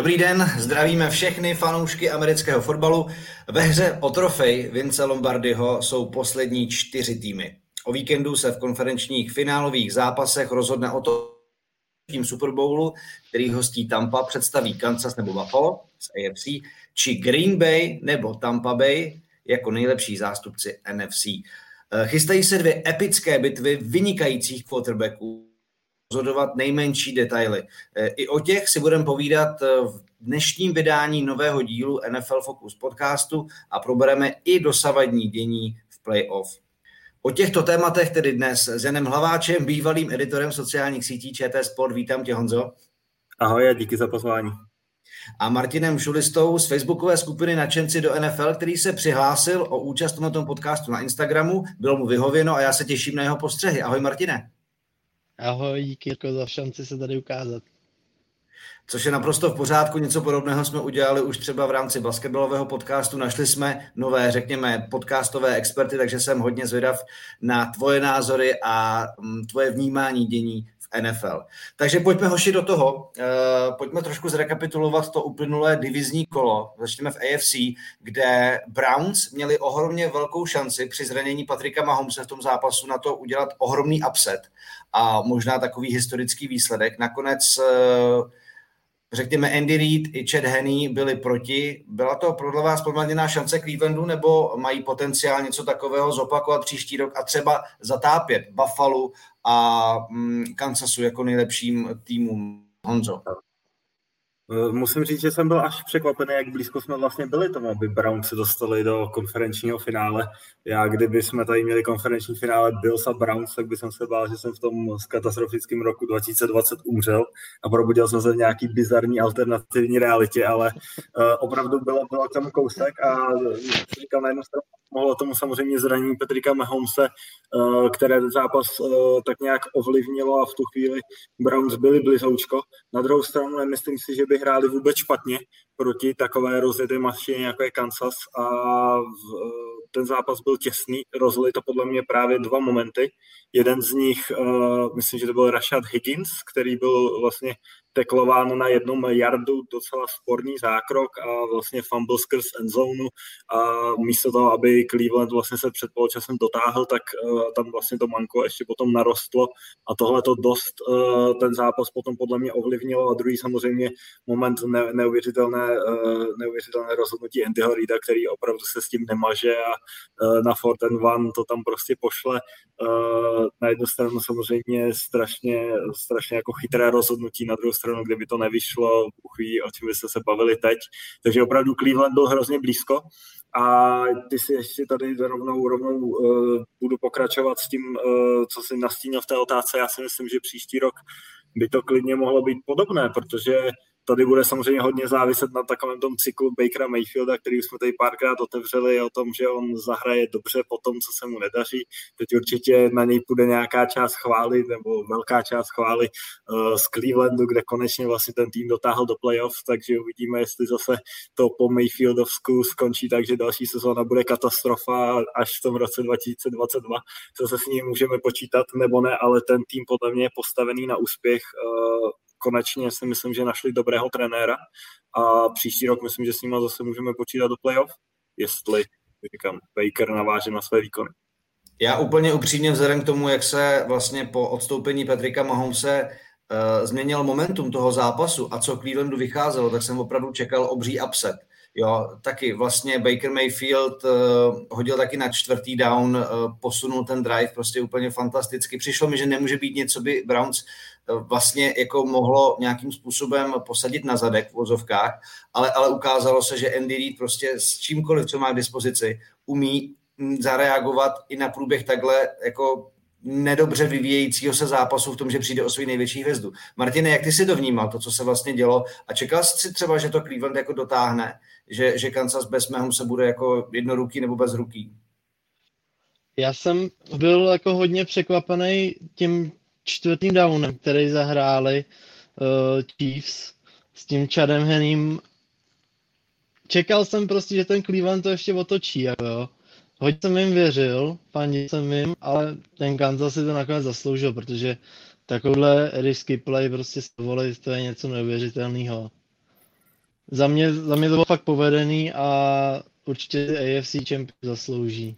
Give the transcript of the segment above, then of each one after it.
Dobrý den, zdravíme všechny fanoušky amerického fotbalu. Ve hře o trofej Vince Lombardiho jsou poslední čtyři týmy. O víkendu se v konferenčních finálových zápasech rozhodne o to, tím Super Bowlu, který hostí Tampa, představí Kansas nebo Buffalo z AFC, či Green Bay nebo Tampa Bay jako nejlepší zástupci NFC. Chystají se dvě epické bitvy vynikajících quarterbacků rozhodovat nejmenší detaily. E, I o těch si budeme povídat e, v dnešním vydání nového dílu NFL Focus podcastu a probereme i dosavadní dění v playoff. O těchto tématech tedy dnes s Janem Hlaváčem, bývalým editorem sociálních sítí ČT Sport. Vítám tě, Honzo. Ahoj a díky za pozvání. A Martinem Šulistou z facebookové skupiny Načenci do NFL, který se přihlásil o účast na tom podcastu na Instagramu. Bylo mu vyhověno a já se těším na jeho postřehy. Ahoj Martine. Ahoj, díky jako za šanci se tady ukázat. Což je naprosto v pořádku, něco podobného jsme udělali už třeba v rámci basketbalového podcastu. Našli jsme nové, řekněme, podcastové experty, takže jsem hodně zvědav na tvoje názory a mm, tvoje vnímání dění NFL. Takže pojďme hoši do toho, uh, pojďme trošku zrekapitulovat to uplynulé divizní kolo. Začneme v AFC, kde Browns měli ohromně velkou šanci při zranění Patrika Mahomse v tom zápasu na to udělat ohromný upset a možná takový historický výsledek. Nakonec uh, řekněme Andy Reid i Chad Henney byli proti. Byla to pro vás promarněná šance Clevelandu nebo mají potenciál něco takového zopakovat příští rok a třeba zatápět Buffalo a mm, Kansasu jako nejlepším týmům? Honzo. Eh, musím říct, že jsem byl až překvapený, jak blízko jsme vlastně byli tomu, aby Brown se dostali do konferenčního finále. Já, kdyby jsme tady měli konferenční finále Bills a Browns, tak bych se bál, že jsem v tom katastrofickém roku 2020 umřel a probudil jsem se v nějaký bizarní alternativní realitě, ale uh, opravdu bylo, bylo tam kousek a říkám na jednu stranu mohlo tomu samozřejmě zranění Petrika Mahomse, uh, které zápas uh, tak nějak ovlivnilo a v tu chvíli Browns byli blizoučko. Na druhou stranu nemyslím si, že by hráli vůbec špatně proti takové rozjeté mašině, jako je Kansas a v, ten zápas byl těsný, rozhodli to podle mě právě dva momenty. Jeden z nich, uh, myslím, že to byl Rashad Higgins, který byl vlastně teklován na jednom jardu, docela sporný zákrok a vlastně fumble skrz endzone a místo toho, aby Cleveland vlastně se před poločasem dotáhl, tak uh, tam vlastně to manko ještě potom narostlo. A tohle to dost uh, ten zápas potom podle mě ovlivnilo. A druhý samozřejmě moment ne, neuvěřitelné, uh, neuvěřitelné rozhodnutí Andyho Reida, který opravdu se s tím nemaže a uh, na Fort and One to tam prostě pošle. Uh, na jednu stranu samozřejmě strašně, strašně jako chytré rozhodnutí, na druhou stranu, kdyby to nevyšlo, uchví, o čem byste se bavili teď. Takže opravdu Cleveland byl hrozně blízko. A ty si ještě tady rovnou, rovnou uh, budu pokračovat s tím, uh, co jsi nastínil v té otázce. Já si myslím, že příští rok by to klidně mohlo být podobné, protože tady bude samozřejmě hodně záviset na takovém tom cyklu Bakera Mayfielda, který jsme tady párkrát otevřeli o tom, že on zahraje dobře po tom, co se mu nedaří. Teď určitě na něj půjde nějaká část chvály nebo velká část chvály uh, z Clevelandu, kde konečně vlastně ten tým dotáhl do playoff, takže uvidíme, jestli zase to po Mayfieldovsku skončí tak, že další sezóna bude katastrofa až v tom roce 2022, co se s ním můžeme počítat nebo ne, ale ten tým podle mě je postavený na úspěch uh, konečně si myslím, že našli dobrého trenéra a příští rok myslím, že s nimi zase můžeme počítat do playoff, jestli, říkám, Baker naváže na své výkony. Já úplně upřímně vzhledem k tomu, jak se vlastně po odstoupení Patrika Mahomse uh, změnil momentum toho zápasu a co Clevelandu vycházelo, tak jsem opravdu čekal obří upset. Jo, taky vlastně Baker Mayfield uh, hodil taky na čtvrtý down, uh, posunul ten drive prostě úplně fantasticky. Přišlo mi, že nemůže být něco, by Browns uh, vlastně jako mohlo nějakým způsobem posadit na zadek v vozovkách, ale, ale ukázalo se, že Andy Reid prostě s čímkoliv, co má k dispozici, umí zareagovat i na průběh takhle jako nedobře vyvíjejícího se zápasu v tom, že přijde o svou největší hvězdu. Martine, jak ty si to vnímal, to, co se vlastně dělo a čekal jsi si třeba, že to Cleveland jako dotáhne, že, že Kansas bez Mahom se bude jako jednoruký nebo bez ruký? Já jsem byl jako hodně překvapený tím čtvrtým downem, který zahráli uh, Chiefs s tím Chadem Hením. Čekal jsem prostě, že ten Cleveland to ještě otočí, jako jo Hodně jsem jim věřil, paní jsem jim, ale ten Kansas si to nakonec zasloužil, protože takovýhle risky play prostě volit, to je něco neuvěřitelného. Za mě, za mě to bylo fakt povedený a určitě AFC Champions zaslouží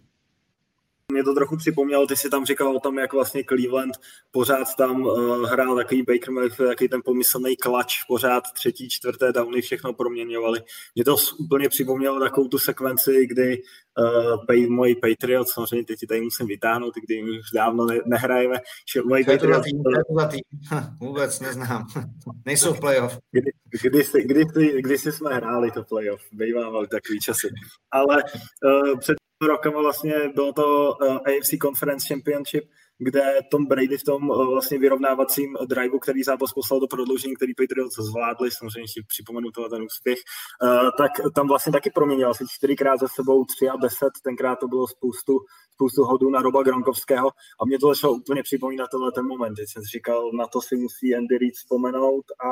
mě to trochu připomnělo, ty si tam říkal o tom, jak vlastně Cleveland pořád tam uh, hrál takový Baker Mayfield, takový ten pomyslný klač, pořád třetí, čtvrté downy všechno proměňovali. Mě to úplně připomnělo takovou tu sekvenci, kdy uh, pay, moji Patriots, samozřejmě teď tady musím vytáhnout, kdy už dávno ne, nehrajeme. Že moji Patriots, tým, tým. Vůbec neznám. Nejsou v playoff. Kdy, kdy, kdy, kdy, kdy jsme hráli to playoff, bývávali takový časy. Ale uh, před rokama vlastně bylo to eh, AFC Conference Championship, kde Tom Brady v tom uh, vlastně vyrovnávacím driveu, který zápas poslal do prodloužení, který Patriots zvládli, samozřejmě si připomenu to ten úspěch, uh, tak tam vlastně taky proměnil asi čtyřikrát za sebou, tři a deset, tenkrát to bylo spoustu, spoustu hodů na Roba Gronkovského a mě to začalo úplně připomínat tenhle ten moment, teď jsem říkal, na to si musí Andy Reid vzpomenout a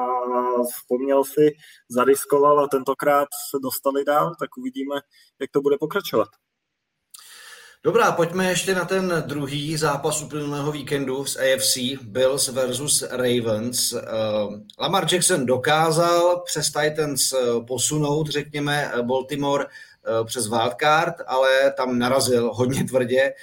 vzpomněl si, zariskoval a tentokrát se dostali dál, tak uvidíme, jak to bude pokračovat. Dobrá, pojďme ještě na ten druhý zápas uplynulého víkendu z AFC, Bills versus Ravens. Uh, Lamar Jackson dokázal přes Titans uh, posunout, řekněme, Baltimore uh, přes wildcard, ale tam narazil hodně tvrdě,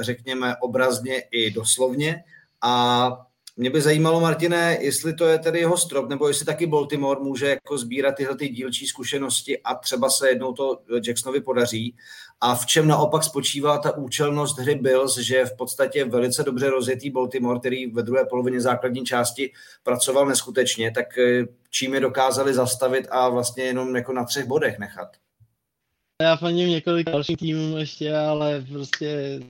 řekněme obrazně i doslovně. A mě by zajímalo, Martine, jestli to je tedy jeho strop, nebo jestli taky Baltimore může jako sbírat tyhle ty dílčí zkušenosti a třeba se jednou to Jacksonovi podaří. A v čem naopak spočívá ta účelnost hry Bills, že v podstatě velice dobře rozjetý Baltimore, který ve druhé polovině základní části pracoval neskutečně, tak eh, čím je dokázali zastavit a vlastně jenom jako na třech bodech nechat? Já faním několik dalších týmů ještě, ale prostě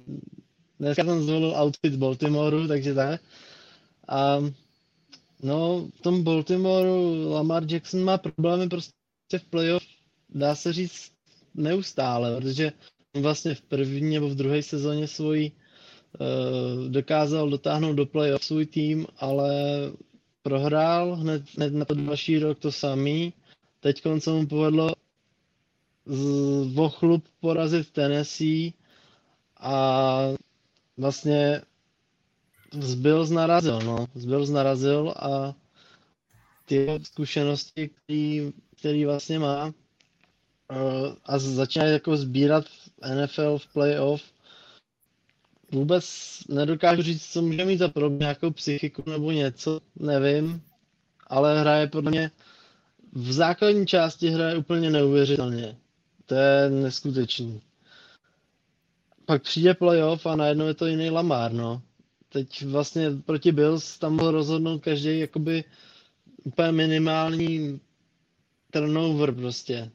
dneska jsem zvolil outfit Baltimoreu, takže tak. A no, v tom Baltimoreu Lamar Jackson má problémy prostě v playoff, dá se říct, neustále, protože vlastně v první nebo v druhé sezóně svůj uh, dokázal dotáhnout do playoff svůj tým, ale prohrál hned, hned na to další rok to samý. Teď se mu povedlo z Vochlup porazit Tennessee a vlastně z Bills narazil, no. Z Bills narazil a ty zkušenosti, který, který vlastně má uh, a začíná jako sbírat NFL v playoff, vůbec nedokážu říct, co může mít za problém, nějakou psychiku nebo něco, nevím, ale hraje podle mě v základní části hraje úplně neuvěřitelně. To je neskutečný. Pak přijde playoff a najednou je to jiný Lamar, no teď vlastně proti Bills tam mohl rozhodnout každý jakoby úplně minimální turnover prostě.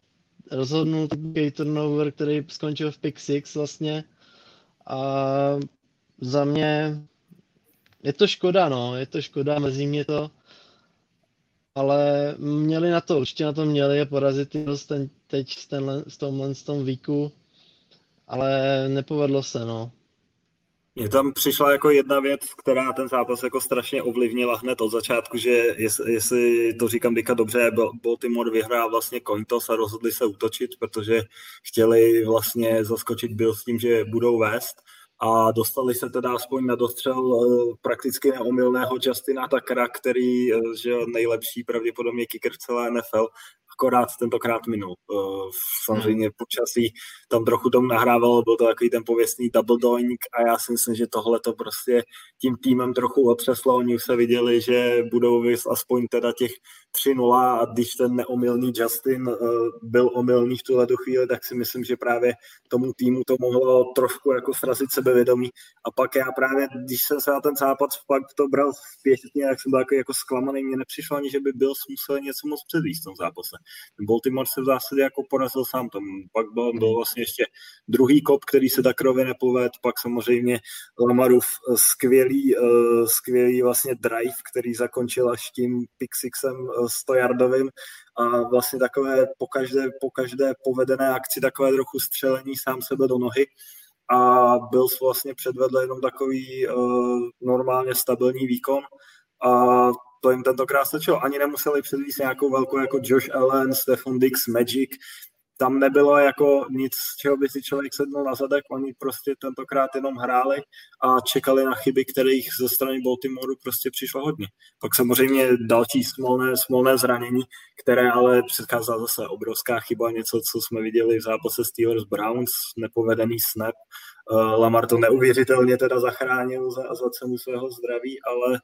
Rozhodnul takový turnover, který skončil v pick six vlastně a za mě je to škoda, no, je to škoda, mezi mě to, ale měli na to, určitě na to měli je porazit ten, teď v, tenhle, v tomhle v tom víku, ale nepovedlo se, no. Mně tam přišla jako jedna věc, která ten zápas jako strašně ovlivnila hned od začátku, že jestli, to říkám Dika dobře, Baltimore vyhrál vlastně cointos a rozhodli se útočit, protože chtěli vlastně zaskočit byl s tím, že budou vést. A dostali se teda aspoň na dostřel eh, prakticky neomylného Justina Takera, který eh, že nejlepší pravděpodobně kicker v celé NFL akorát tentokrát minul. Eh, samozřejmě počasí tam trochu tomu nahrávalo, byl to takový ten pověstný double doink a já si myslím, že tohle to prostě tím týmem trochu otřeslo. Oni už se viděli, že budou vys aspoň teda těch 3-0 a když ten neomylný Justin uh, byl omylný v tuhle chvíli, tak si myslím, že právě tomu týmu to mohlo trošku jako srazit sebevědomí. A pak já právě, když jsem se na ten zápas pak to bral zpětně, jak jsem byl jako, jako zklamaný, mně nepřišlo ani, že by byl musel něco moc předvíst v tom zápase. Baltimore se v zásadě jako porazil sám tam. Pak byl, byl vlastně ještě druhý kop, který se takrově nepoved, pak samozřejmě Lamarův skvělý, uh, skvělý vlastně drive, který zakončil až tím pick sixem 100 yardovým a vlastně takové po každé, po každé povedené akci takové trochu střelení sám sebe do nohy a byl vlastně předvedl jenom takový uh, normálně stabilní výkon a to jim tentokrát stačilo. Ani nemuseli předvíst nějakou velkou jako Josh Allen, Stefan Dix, Magic, tam nebylo jako nic, čeho by si člověk sednul na zadek, oni prostě tentokrát jenom hráli a čekali na chyby, kterých ze strany Baltimoru prostě přišlo hodně. Pak samozřejmě další smolné, smolné zranění, které ale předcházela zase obrovská chyba, něco, co jsme viděli v zápase Steelers Browns, nepovedený snap. Uh, Lamar to neuvěřitelně teda zachránil za, za cenu svého zdraví, ale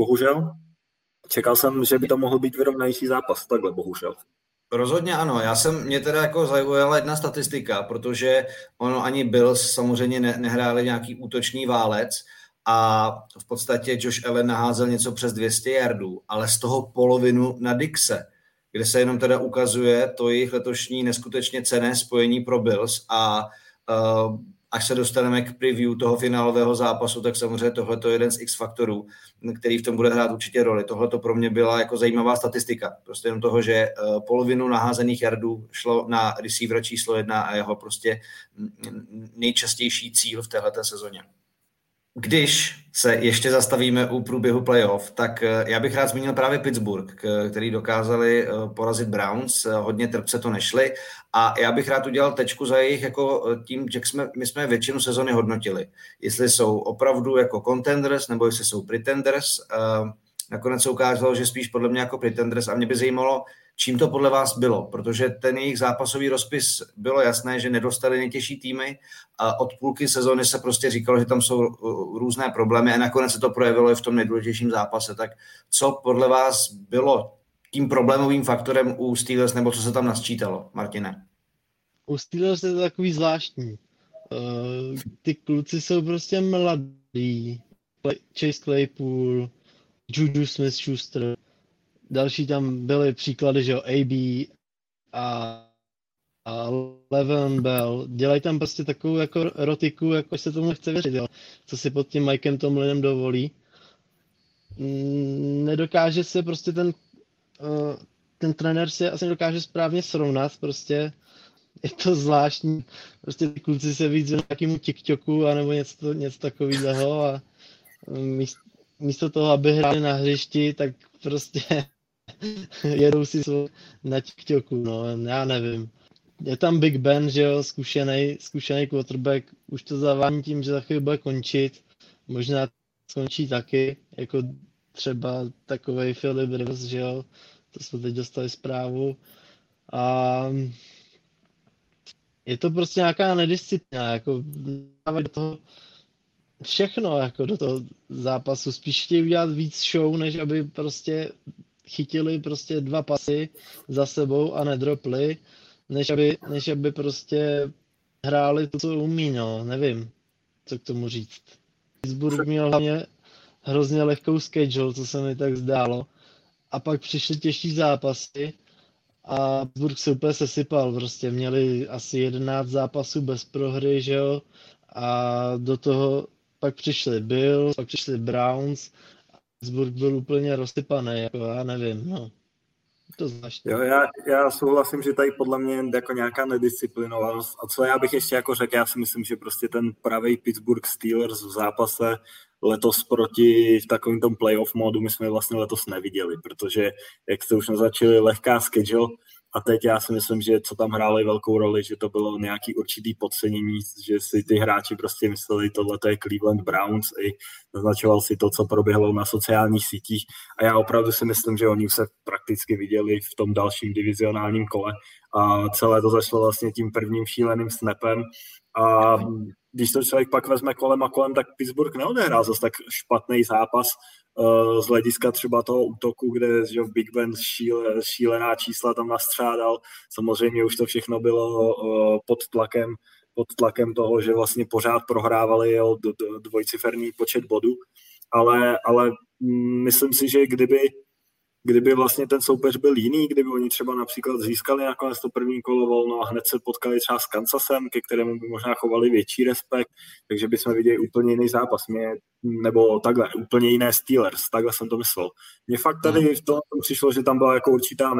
bohužel čekal jsem, že by to mohl být vyrovnající zápas, takhle bohužel. Rozhodně ano. Já jsem, mě teda jako zaujala jedna statistika, protože ono ani byl samozřejmě ne, nehráli nějaký útočný válec a v podstatě Josh Allen naházel něco přes 200 yardů, ale z toho polovinu na Dixe, kde se jenom teda ukazuje to jejich letošní neskutečně cené spojení pro Bills a uh, až se dostaneme k preview toho finálového zápasu, tak samozřejmě tohle je jeden z X faktorů, který v tom bude hrát určitě roli. Tohle to pro mě byla jako zajímavá statistika. Prostě jenom toho, že eh, polovinu naházených jardů šlo na receivera číslo jedna a jeho prostě nejčastější cíl v této sezóně. Když se ještě zastavíme u průběhu playoff, tak eh, já bych rád zmínil právě Pittsburgh, který dokázali eh, porazit Browns, eh, hodně trpce to nešli. A já bych rád udělal tečku za jejich jako tím, že jsme, my jsme většinu sezony hodnotili, jestli jsou opravdu jako contenders nebo jestli jsou pretenders. Nakonec se ukázalo, že spíš podle mě jako pretenders. A mě by zajímalo, čím to podle vás bylo, protože ten jejich zápasový rozpis bylo jasné, že nedostali nejtěžší týmy a od půlky sezóny se prostě říkalo, že tam jsou uh, různé problémy a nakonec se to projevilo i v tom nejdůležitějším zápase. Tak co podle vás bylo tím problémovým faktorem u Steelers, nebo co se tam nasčítalo, Martine? U Steelers je to takový zvláštní. Uh, ty kluci jsou prostě mladí. Chase Claypool, Juju Smith-Schuster, další tam byly příklady, že jo, AB a, a Levin Bell, dělají tam prostě takovou jako rotiku, jako se tomu chce věřit, jo. co si pod tím Mikem Tomlinem dovolí. Mm, nedokáže se prostě ten, uh, ten trenér si asi nedokáže správně srovnat, prostě je to zvláštní, prostě ty kluci se víc nějakému TikToku anebo něco, něco takového a místo, místo toho, aby hráli na hřišti, tak prostě jedou si na TikToku, no, já nevím. Je tam Big Ben, že jo, zkušený, zkušený quarterback, už to zavání tím, že za chvíli bude končit, možná skončí taky, jako třeba takový Philip Rivers, že jo, to jsme teď dostali zprávu. A je to prostě nějaká nedisciplina, jako dávají do toho všechno, jako do toho zápasu. Spíš chtějí udělat víc show, než aby prostě chytili prostě dva pasy za sebou a nedropli, než aby, než aby prostě hráli to, co umí, no, nevím, co k tomu říct. Pittsburgh měl hlavně hrozně lehkou schedule, co se mi tak zdálo. A pak přišly těžší zápasy a Pittsburgh se úplně sesypal, prostě měli asi 11 zápasů bez prohry, že jo, a do toho pak přišli Bills, pak přišli Browns Pittsburgh byl úplně rozsypaný, jako já nevím, no. To. Jo, já, já souhlasím, že tady podle mě jako nějaká nedisciplinovanost. A co já bych ještě jako řekl, já si myslím, že prostě ten pravý Pittsburgh Steelers v zápase letos proti v takovém tom playoff modu my jsme vlastně letos neviděli, protože jak jste už naznačili, lehká schedule, a teď já si myslím, že co tam hráli velkou roli, že to bylo nějaký určitý podcenění, že si ty hráči prostě mysleli, tohle je Cleveland Browns i naznačoval si to, co proběhlo na sociálních sítích. A já opravdu si myslím, že oni se prakticky viděli v tom dalším divizionálním kole. A celé to začalo vlastně tím prvním šíleným snapem. A když to člověk pak vezme kolem a kolem, tak Pittsburgh neodehrál zase tak špatný zápas z hlediska třeba toho útoku, kde že Big Ben šíle, šílená čísla tam nastřádal. Samozřejmě už to všechno bylo uh, pod tlakem pod tlakem toho, že vlastně pořád prohrávali o dvojciferný počet bodů, ale, ale mm, myslím si, že kdyby kdyby vlastně ten soupeř byl jiný, kdyby oni třeba například získali nakonec to první kolo volno a hned se potkali třeba s Kansasem, ke kterému by možná chovali větší respekt, takže bychom viděli úplně jiný zápas. Mě nebo takhle, úplně jiné Steelers, takhle jsem to myslel. Mně fakt tady hmm. v tom přišlo, že tam byla jako určitá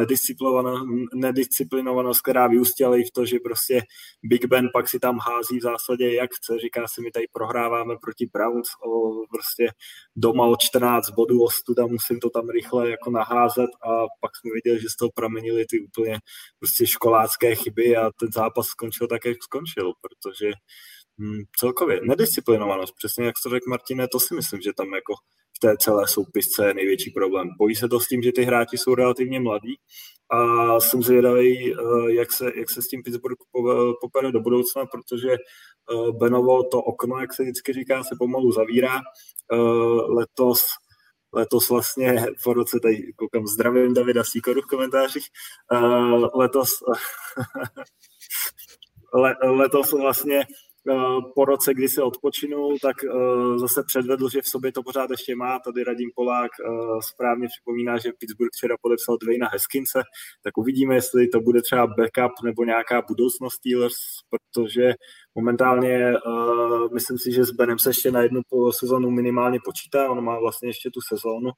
nedisciplinovanost, která vyústila i v to, že prostě Big Ben pak si tam hází v zásadě jak chce, říká si, my tady prohráváme proti Browns o prostě doma o 14 bodů ostuda, musím to tam rychle jako naházet a pak jsme viděli, že z toho pramenili ty úplně prostě školácké chyby a ten zápas skončil tak, jak skončil, protože celkově nedisciplinovanost, přesně jak to řekl Martine, to si myslím, že tam jako v té celé soupisce je největší problém. Pojí se to s tím, že ty hráči jsou relativně mladí a jsem zvědavý, eh, jak se, jak se s tím Pittsburgh popere do budoucna, protože eh, Benovo to okno, jak se vždycky říká, se pomalu zavírá. Eh, letos letos vlastně po roce, tady koukám, zdravím Davida Sýkoru v komentářích, letos, letos vlastně po roce, kdy se odpočinul, tak eh, zase předvedl, že v sobě to pořád ještě má. Tady Radim Polák eh, správně připomíná, že Pittsburgh včera podepsal Dwayna Heskinse, tak uvidíme, jestli to bude třeba backup nebo nějaká budoucnost Steelers, protože momentálně myslím si, že s Benem se ještě na jednu sezonu minimálně počítá, on má vlastně ještě tu sezónu,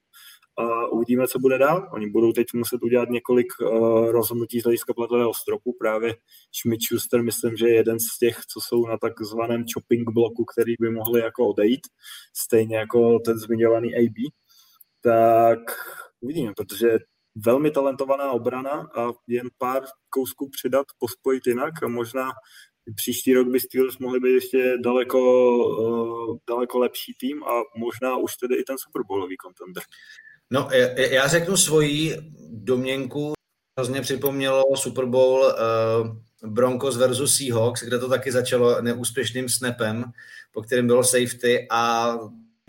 a uvidíme, co bude dál. Oni budou teď muset udělat několik uh, rozhodnutí z hlediska platového stropu. Právě Schmidt Schuster, myslím, že je jeden z těch, co jsou na takzvaném chopping bloku, který by mohli jako odejít, stejně jako ten zmiňovaný AB. Tak uvidíme, protože velmi talentovaná obrana a jen pár kousků přidat, pospojit jinak a možná příští rok by Steelers mohli být ještě daleko, uh, daleko lepší tým a možná už tedy i ten Super Bowlový contender. No, já řeknu svoji domněnku, hrozně připomnělo Super Bowl uh, Broncos versus Seahawks, kde to taky začalo neúspěšným snapem, po kterém bylo safety a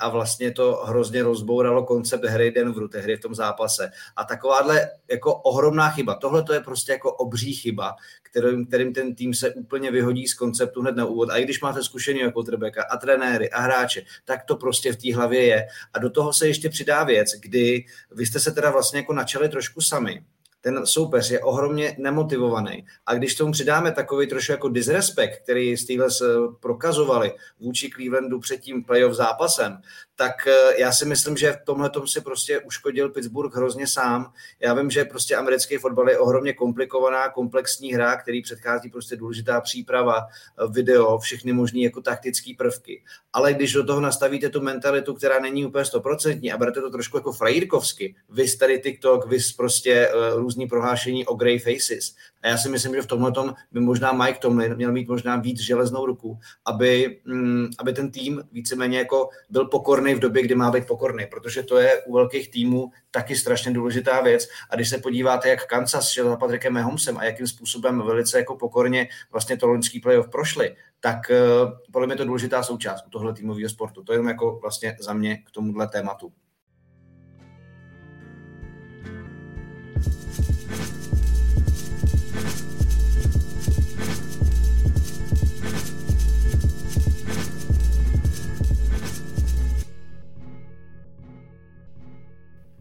a vlastně to hrozně rozbouralo koncept hry Denveru tehdy v tom zápase. A takováhle jako ohromná chyba, tohle to je prostě jako obří chyba, kterým, kterým ten tým se úplně vyhodí z konceptu hned na úvod. A i když máte zkušený jako Trebeka a trenéry a hráče, tak to prostě v té hlavě je. A do toho se ještě přidá věc, kdy vy jste se teda vlastně jako načali trošku sami ten soupeř je ohromně nemotivovaný. A když tomu přidáme takový trošku jako disrespekt, který Steelers prokazovali vůči Clevelandu před tím playoff zápasem, tak eh, já si myslím, že v tomhle si prostě uškodil Pittsburgh hrozně sám. Já vím, že prostě americký fotbal je ohromně komplikovaná, komplexní hra, který předchází prostě důležitá příprava, eh, video, všechny možné jako taktické prvky. Ale když do toho nastavíte tu mentalitu, která není úplně stoprocentní a berete to trošku jako frajírkovsky, vy tady TikTok, vy prostě uh, různý prohlášení o grey faces. A já si myslím, že v tomhle by možná Mike Tomlin měl mít možná víc železnou ruku, aby, mm, aby ten tým víceméně jako byl pokorný v době, kdy má být pokorný, protože to je u velkých týmů taky strašně důležitá věc. A když se podíváte, jak Kansas šel za Patrickem Mahomesem a jakým způsobem velice jako pokorně vlastně to loňský playoff prošli, tak uh, podle mě to důležitá součást u tohle týmového sportu. To je jenom jako vlastně za mě k tomuhle tématu.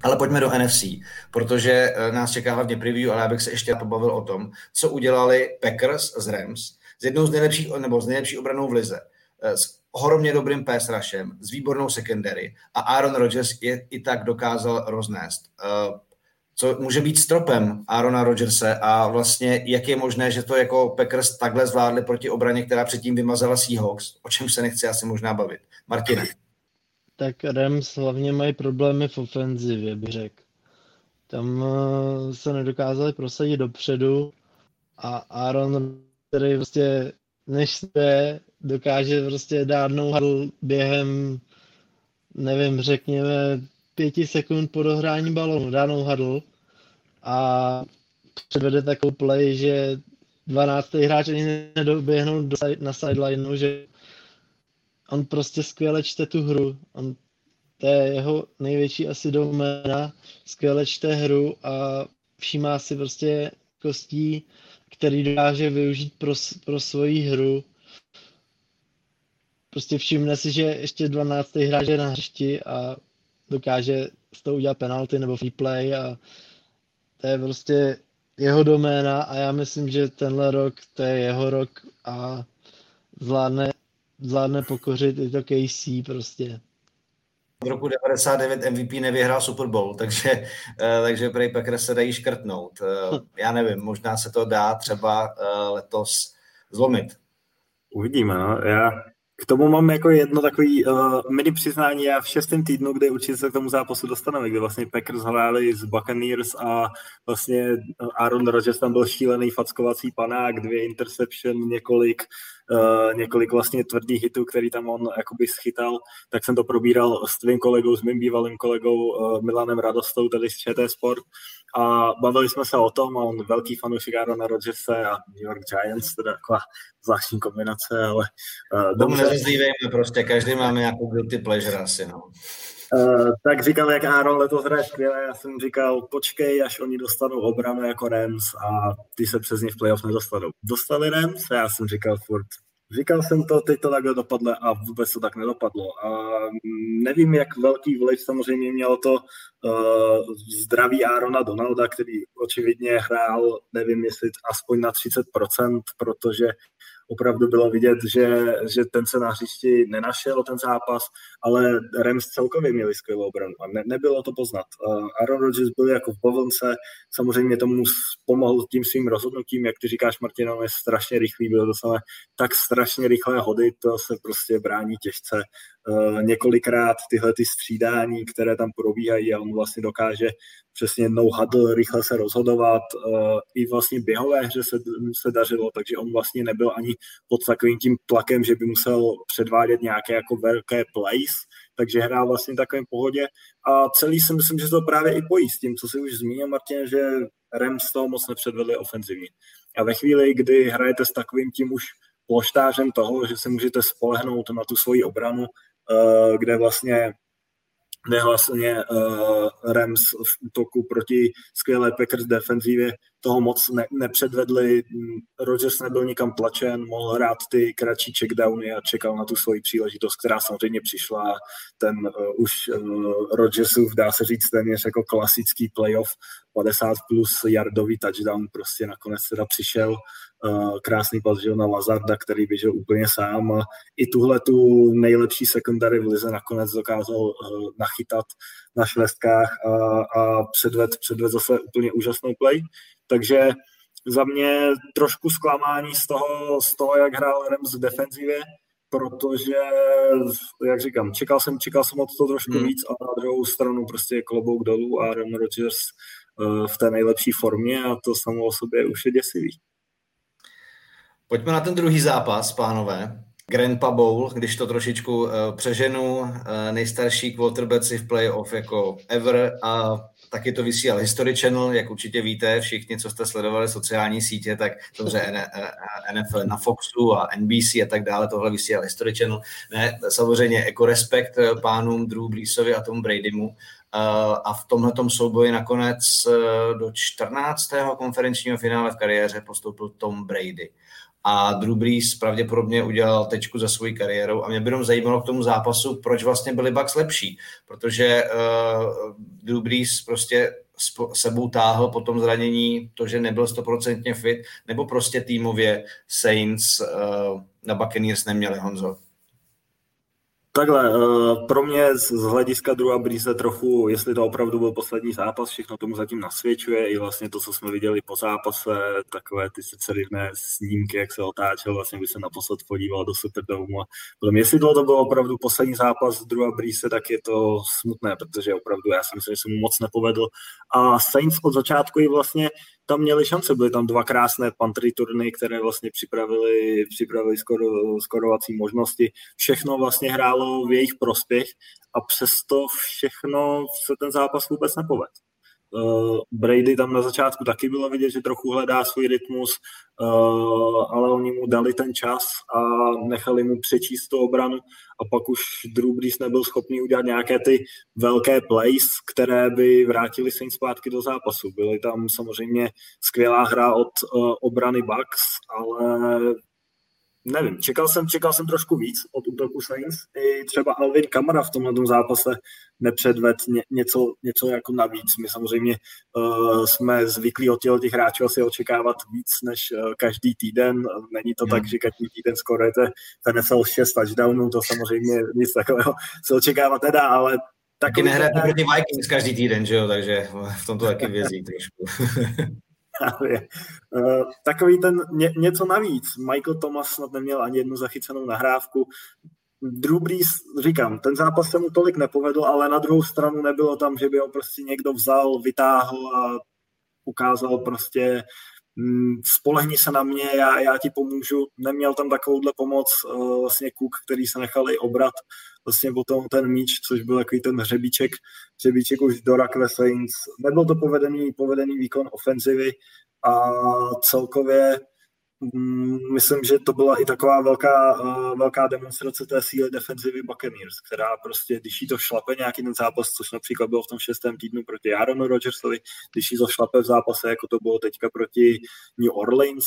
Ale pojďme do NFC, protože eh, nás čeká hlavně preview, ale já bych se ještě pobavil o tom, co udělali Packers z Rams, z jednou z nejlepších, nebo z nejlepší obranou v lize, eh, s ohromně dobrým pass rushem, s výbornou secondary a Aaron Rodgers je i tak dokázal roznést. Eh, co může být stropem Aarona Rodgerse a vlastně jak je možné, že to jako Packers takhle zvládli proti obraně, která předtím vymazala Seahawks, o čem se nechci asi možná bavit. Martine tak Rams hlavně mají problémy v ofenzivě, bych řekl. Tam eh, se nedokázali prosadit dopředu a Aaron, který prostě než se dokáže prostě dát no během, nevím, řekněme, pěti sekund po dohrání balonu, dá no a předvede takovou play, že 12. hráč ani nedoběhnou na sidelineu, že on prostě skvěle čte tu hru. On, to je jeho největší asi doména, skvěle čte hru a všímá si prostě kostí, který dokáže využít pro, pro svoji hru. Prostě všimne si, že ještě 12. hráč je na hřišti a dokáže z toho udělat penalty nebo free play a to je prostě jeho doména a já myslím, že tenhle rok to je jeho rok a zvládne zvládne pokořit i to KC prostě. od roku 99 MVP nevyhrál Super Bowl, takže, eh, takže prej Packers se dají škrtnout. Eh, já nevím, možná se to dá třeba letos zlomit. Uvidíme, no. Já k tomu mám jako jedno takový uh, mini přiznání. Já v šestém týdnu, kde určitě se k tomu zápasu dostaneme, kde vlastně Packers hráli z Buccaneers a vlastně Aaron Rodgers tam byl šílený fackovací panák, dvě interception, několik Uh, několik vlastně tvrdých hitů, který tam on jakoby schytal, tak jsem to probíral s tvým kolegou, s mým bývalým kolegou uh, Milanem Radostou, tady z ČT Sport a bavili jsme se o tom a on velký fanoušek Aarona Rodgersa a New York Giants, teda taková zvláštní kombinace, ale uh. Tomu prostě, každý máme nějakou guilty pleasure asi, no. Uh, tak říkal, jak Aaron letos hraje skvěle, já jsem říkal, počkej, až oni dostanou obranu jako Rams a ty se přes ně v playoff nedostanou. Dostali Rams a já jsem říkal furt, Říkal jsem to, teď to takhle dopadlo a vůbec to tak nedopadlo. A nevím, jak velký vliv samozřejmě mělo to uh, zdraví Arona Donalda, který očividně hrál, nevím jestli aspoň na 30%, protože opravdu bylo vidět, že, že ten se na hřišti nenašel ten zápas, ale Rams celkově měli skvělou obranu a ne, nebylo to poznat. Aaron Rodgers byl jako v bavlnce, samozřejmě tomu pomohl tím svým rozhodnutím, jak ty říkáš, Martin, je strašně rychlý, byl docela tak strašně rychlé hody, to se prostě brání těžce. Uh, několikrát tyhle ty střídání, které tam probíhají a on vlastně dokáže přesně no huddle, rychle se rozhodovat. Uh, I vlastně běhové hře se, se dařilo, takže on vlastně nebyl ani pod takovým tím tlakem, že by musel předvádět nějaké jako velké plays, takže hrál vlastně takovém pohodě a celý si myslím, že to právě i pojí s tím, co si už zmínil, Martin, že Rams toho moc nepředvedli ofenzivně. A ve chvíli, kdy hrajete s takovým tím už ploštářem toho, že se můžete spolehnout na tu svoji obranu, kde vlastně kde vlastně uh, Rams v útoku proti skvělé Packers defenzivě toho moc ne, nepředvedli. Rodgers nebyl nikam tlačen, mohl hrát ty kratší checkdowny a čekal na tu svoji příležitost, která samozřejmě přišla. Ten uh, už uh, Rodgersův, dá se říct, téměř jako klasický playoff, 50 plus yardový touchdown prostě nakonec teda přišel. Uh, krásný pas na Lazarda, který běžel úplně sám a i tuhle tu nejlepší secondary v lize nakonec dokázal uh, nachytat na švestkách a, a předved, předved zase úplně úžasnou play. Takže za mě trošku zklamání z toho, z toho jak hrál Rams v defenzivě, protože, jak říkám, čekal jsem, čekal jsem od toho trošku hmm. víc a na druhou stranu prostě klobouk dolů a Aaron Rodgers uh, v té nejlepší formě a to samo o sobě už je děsivý. Pojďme na ten druhý zápas, pánové. Grandpa Bowl, když to trošičku uh, přeženu, uh, nejstarší quarterbacki v playoff jako ever a taky to vysílal History Channel, jak určitě víte, všichni, co jste sledovali sociální sítě, tak samozřejmě NFL na Foxu a NBC a tak dále, tohle vysílal History Channel. Ne, samozřejmě jako respekt eh, pánům Drew Breesovi a tomu Bradymu, a v tomhle souboji nakonec do 14. konferenčního finále v kariéře postoupil Tom Brady a Drew Brees pravděpodobně udělal tečku za svoji kariérou a mě by jenom zajímalo k tomu zápasu, proč vlastně byli Bucks lepší, protože uh, Drew Brees prostě sebou táhl po tom zranění to, že nebyl stoprocentně fit, nebo prostě týmově Saints uh, na Buccaneers neměli, Honzo? Takhle, eh, pro mě z hlediska druhá Brise trochu, jestli to opravdu byl poslední zápas, všechno tomu zatím nasvědčuje, i vlastně to, co jsme viděli po zápase, takové ty sice rivné snímky, jak se otáčel, vlastně by se naposled podíval do Superdomu. A potom, jestli to, byl opravdu poslední zápas druhá Brise, tak je to smutné, protože opravdu já si myslím, že se mu moc nepovedl. A Saints od začátku i vlastně tam měli šance, byly tam dva krásné pantry turny, které vlastně připravili, připravili skoro, skorovací možnosti. Všechno vlastně hrálo v jejich prospěch a přesto všechno se ten zápas vůbec nepovedl. Uh, Brady tam na začátku taky bylo vidět, že trochu hledá svůj rytmus, uh, ale oni mu dali ten čas a nechali mu přečíst tu obranu a pak už Drew Brees nebyl schopný udělat nějaké ty velké plays, které by vrátili se zpátky do zápasu. Byly tam samozřejmě skvělá hra od uh, obrany Bucks, ale nevím, čekal jsem, čekal jsem trošku víc od útoku Saints. I třeba Alvin Kamara v tomhle zápase nepředved ně, něco, něco jako navíc. My samozřejmě uh, jsme zvyklí od těch hráčů asi očekávat víc než uh, každý týden. Není to hmm. tak, že každý týden skorujete v NFL 6 touchdownů, to samozřejmě nic takového se očekávat nedá, ale Taky nehrajete proti Vikings každý týden, že jo, takže v tomto taky vězí trošku. uh, takový ten ně, něco navíc. Michael Thomas snad neměl ani jednu zachycenou nahrávku. Drew Brees, říkám, ten zápas se mu tolik nepovedl, ale na druhou stranu nebylo tam, že by ho prostě někdo vzal, vytáhl a ukázal prostě mm, spolehni se na mě, já, já ti pomůžu. Neměl tam takovouhle pomoc uh, vlastně Cook, který se nechal i obrat vlastně o tom ten míč, což byl takový ten hřebíček, hřebíček už do Rakve Saints. Nebyl to povedený, povedený výkon ofenzivy a celkově mm, myslím, že to byla i taková velká, uh, velká demonstrace té síly defenzivy Buccaneers, která prostě, když jí to šlape nějaký ten zápas, což například bylo v tom šestém týdnu proti Aaronu Rodgersovi, když jí to šlape v zápase, jako to bylo teďka proti New Orleans,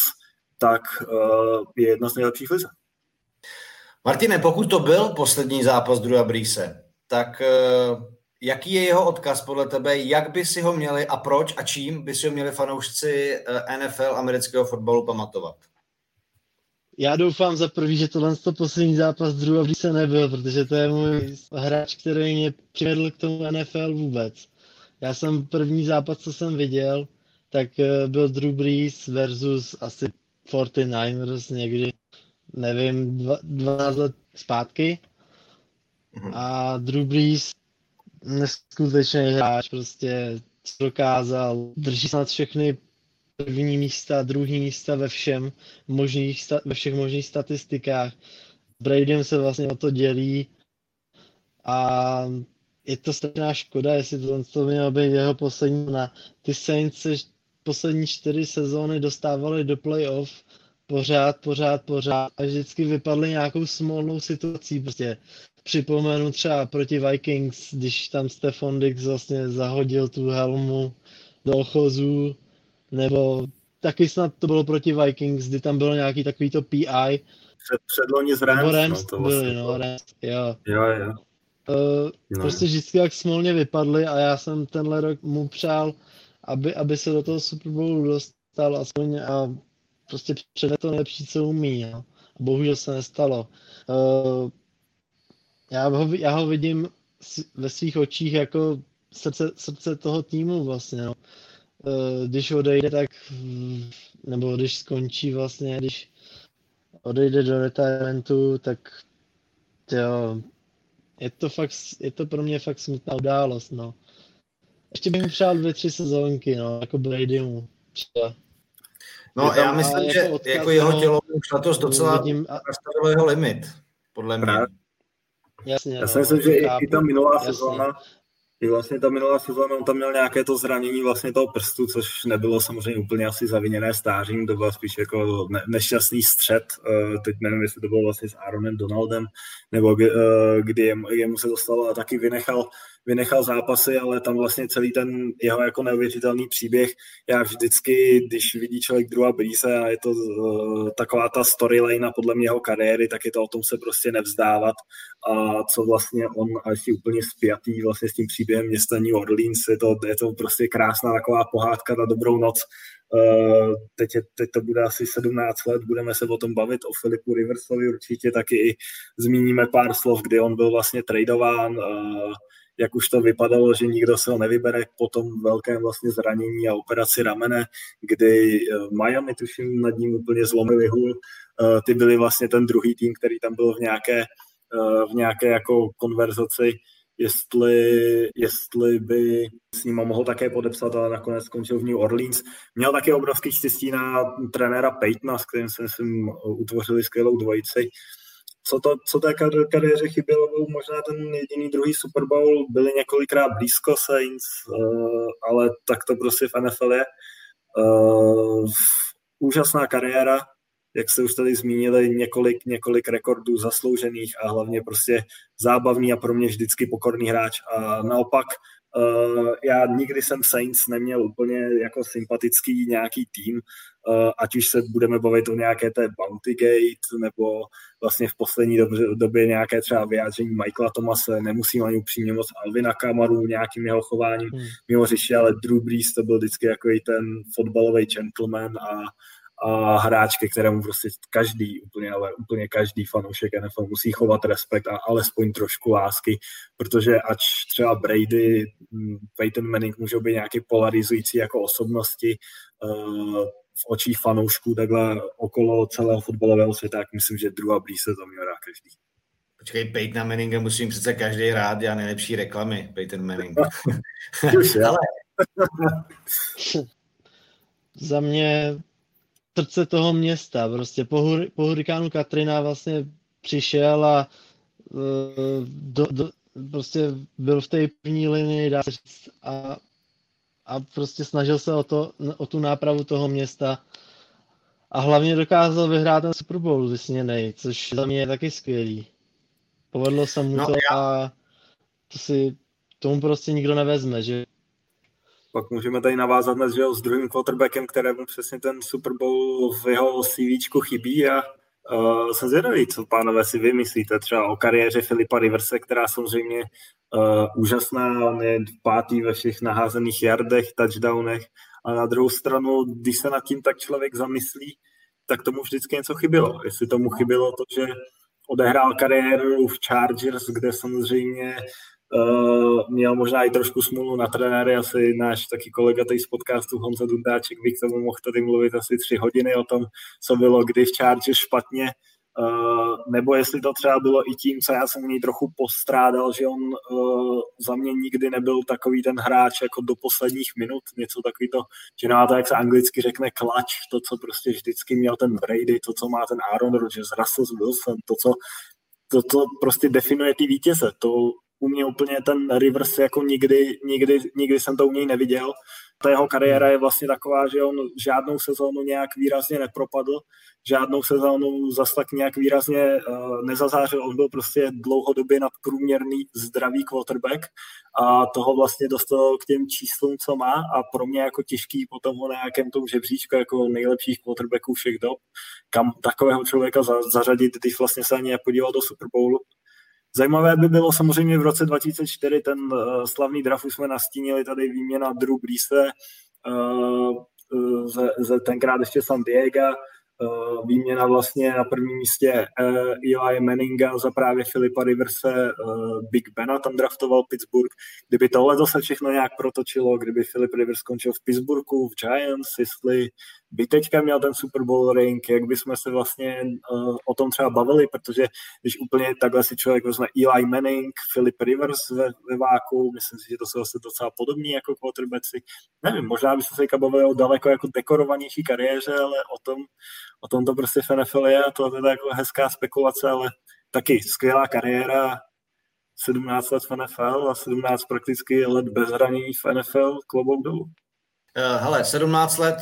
tak uh, je jedna z nejlepších lize. Martine, pokud to byl poslední zápas Drewa Brise, tak eh, jaký je jeho odkaz podle tebe, jak by si ho měli a proč a čím by si ho měli fanoušci eh, NFL amerického fotbalu pamatovat? Já doufám za prvý, že tohle to poslední zápas Drewa Brise nebyl, protože to je můj hráč, který mě přivedl k tomu NFL vůbec. Já jsem první zápas, co jsem viděl, tak eh, byl Drew Brees versus asi 49ers někdy nevím, dva, 12 let zpátky. Mm-hmm. A Drew Brees neskutečný hráč, prostě dokázal, drží snad všechny první místa, druhý místa ve všem možných, ve všech možných statistikách. Bradym se vlastně o to dělí a je to strašná škoda, jestli to, to mělo být jeho poslední na ty Saints se poslední čtyři sezóny dostávali do playoff pořád, pořád, pořád a vždycky vypadly nějakou smolnou situací. Prostě připomenu třeba proti Vikings, když tam Stefan Dix vlastně zahodil tu helmu do ochozu, nebo taky snad to bylo proti Vikings, kdy tam bylo nějaký takový to PI. Před, předloni z Rams, Rams no, to vlastně byli, no, Rams, jo. Jo, jo. Uh, no. Prostě vždycky jak smolně vypadly a já jsem tenhle rok mu přál, aby, aby se do toho Super Bowlu dostal aspoň a prostě předat to nejlepší, co umí. No. A bohužel se nestalo. Uh, já, ho, já ho vidím ve svých očích jako srdce, srdce toho týmu vlastně. No. Uh, když odejde, tak nebo když skončí vlastně, když odejde do retirementu, tak jo, je to fakt, je to pro mě fakt smutná událost, no. Ještě bych přál dvě, tři sezónky, no, jako Bradymu. Třeba. No já myslím, jako že odkaz, jako jeho tělo už letos docela vidím, nastavilo jeho limit, podle mě. Jasně, já si no, myslím, že i, i ta minulá jasně. sezóna, i vlastně ta minulá sezóna, on tam měl nějaké to zranění vlastně toho prstu, což nebylo samozřejmě úplně asi zaviněné stářím, to byl spíš jako ne, nešťastný střed, uh, teď nevím, jestli to bylo vlastně s Aaronem Donaldem, nebo kdy, uh, kdy jemu, jemu se dostalo a taky vynechal vynechal zápasy, ale tam vlastně celý ten jeho jako neuvěřitelný příběh. Já vždycky, když vidí člověk druhá Brise a je to uh, taková ta storyline podle mě jeho kariéry, tak je to o tom se prostě nevzdávat a co vlastně on a ještě úplně spjatý vlastně s tím příběhem města New Orleans, je to, je to prostě krásná taková pohádka na dobrou noc. Uh, teď, je, teď to bude asi 17 let, budeme se o tom bavit, o Filipu Riversovi určitě taky zmíníme pár slov, kdy on byl vlastně tradován, uh, jak už to vypadalo, že nikdo se ho nevybere po tom velkém vlastně zranění a operaci ramene, kdy eh, Miami, tuším, nad ním úplně zlomili hůl. Eh, ty byli vlastně ten druhý tým, který tam byl v nějaké, eh, v nějaké jako konverzaci, jestli, jestli by s ním mohl také podepsat, ale nakonec skončil v New Orleans. Měl také obrovský štěstí na trenéra Peytona, s kterým se myslím utvořili skvělou dvojici co, to, co té kariéře chybělo, byl možná ten jediný druhý Super Bowl, byli několikrát blízko Saints, uh, ale tak to prostě v NFL je. Uh, úžasná kariéra, jak se už tady zmínili, několik, několik rekordů zasloužených a hlavně prostě zábavný a pro mě vždycky pokorný hráč. A naopak Uh, já nikdy jsem Saints neměl úplně jako sympatický nějaký tým, uh, ať už se budeme bavit o nějaké té Bounty Gate, nebo vlastně v poslední době, době nějaké třeba vyjádření Michaela Thomase, nemusím ani upřímně moc Alvina Kamaru nějakým jeho chováním hmm. mimo řeši, ale Drew Brees to byl vždycky jako i ten fotbalový gentleman a a hráč, ke kterému prostě každý, úplně, ale úplně každý fanoušek NFL musí chovat respekt a alespoň trošku lásky, protože ač třeba Brady, mm, Peyton Manning můžou být nějaký polarizující jako osobnosti uh, v očích fanoušků takhle okolo celého fotbalového světa, tak myslím, že druhá blíž se to měl rád každý. Počkej, Peytona Manninga musím přece každý rád, já nejlepší reklamy, Peyton Manning. ale... Za mě srdce toho města. Prostě po, hur, po hurikánu Katrina vlastně přišel a uh, do, do, prostě byl v té první linii dá říct, a, a prostě snažil se o, to, o tu nápravu toho města a hlavně dokázal vyhrát ten Super Bowl vysněnej, což za mě je taky skvělý. Povedlo se mu no, to já... a to si tomu prostě nikdo nevezme, že pak můžeme tady navázat mezi s druhým quarterbackem, kterému přesně ten Super Bowl v jeho CV chybí a uh, jsem zvědavý, co pánové si vymyslíte třeba o kariéře Filipa Riverse, která samozřejmě uh, úžasná, on je pátý ve všech naházených yardech, touchdownech a na druhou stranu, když se nad tím tak člověk zamyslí, tak tomu vždycky něco chybilo. Jestli tomu chybilo to, že odehrál kariéru v Chargers, kde samozřejmě Uh, měl možná i trošku smůlu na trenéry, asi náš taky kolega tady z podcastu Honza Dundáček by k tomu mohl tady mluvit asi tři hodiny o tom, co bylo kdy v Chargers špatně, uh, nebo jestli to třeba bylo i tím, co já jsem u něj trochu postrádal, že on uh, za mě nikdy nebyl takový ten hráč jako do posledních minut, něco takový to, že na to, jak se anglicky řekne klač, to, co prostě vždycky měl ten Brady, to, co má ten Aaron Rodgers, Russell Wilson, to, co to, co prostě definuje ty vítěze. To u mě úplně ten Rivers jako nikdy, nikdy, nikdy jsem to u něj neviděl. Ta jeho kariéra je vlastně taková, že on žádnou sezónu nějak výrazně nepropadl, žádnou sezónu zas tak nějak výrazně uh, nezazářil. On byl prostě dlouhodobě nadprůměrný zdravý quarterback a toho vlastně dostal k těm číslům, co má a pro mě jako těžký potom ho na nějakém tom žebříčku jako nejlepších quarterbacků všech dob, kam takového člověka za, zařadit, když vlastně se ani nepodíval do Super Bowlu. Zajímavé by bylo samozřejmě v roce 2004 ten uh, slavný draft, už jsme nastínili tady výměna Drew Breese, uh, ze, ze tenkrát ještě San Diego, uh, výměna vlastně na prvním místě Eli Manninga za právě Filipa Riverse, Big Bena tam draftoval Pittsburgh. Kdyby tohle zase všechno nějak protočilo, kdyby Filip Rivers skončil v Pittsburghu, v Giants, jestli by teďka měl ten Super Bowl ring, jak bychom se vlastně uh, o tom třeba bavili, protože když úplně takhle si člověk vezme Eli Manning, Philip Rivers ve, ve váku, myslím si, že to jsou vlastně docela podobní jako quarterbacki. Nevím, možná bychom se teďka bavili o daleko jako dekorovanější kariéře, ale o tom, o tom to prostě v NFL je a to je teda jako hezká spekulace, ale taky skvělá kariéra, 17 let v NFL a 17 prakticky let bez zranění v NFL klobouk dolů. Uh, hele, 17 let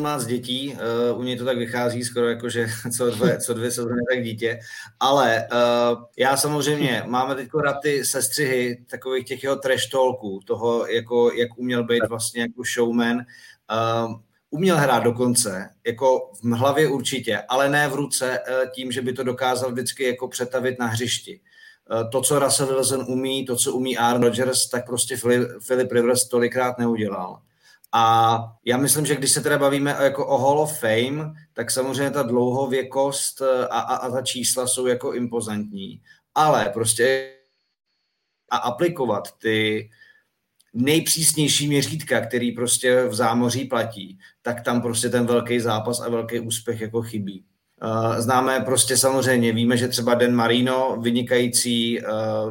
má z dětí, uh, u něj to tak vychází skoro jako, že co dvě, co dvě sezóny tak dítě, ale uh, já samozřejmě, máme teď rád ty sestřihy takových těch jeho trash talků, toho, jako, jak uměl být vlastně jako showman, uh, uměl hrát dokonce, jako v hlavě určitě, ale ne v ruce uh, tím, že by to dokázal vždycky jako přetavit na hřišti. Uh, to, co Russell Wilson umí, to, co umí Aaron Rodgers, tak prostě Philip Rivers tolikrát neudělal. A já myslím, že když se teda bavíme jako o Hall of Fame, tak samozřejmě ta dlouhověkost eh, a, a, a ta čísla jsou jako impozantní. Ale prostě a aplikovat ty nejpřísnější měřítka, který prostě v zámoří platí, tak tam prostě ten velký zápas a velký úspěch jako chybí. Eh, známe prostě samozřejmě, víme, že třeba Den Marino, vynikající, eh,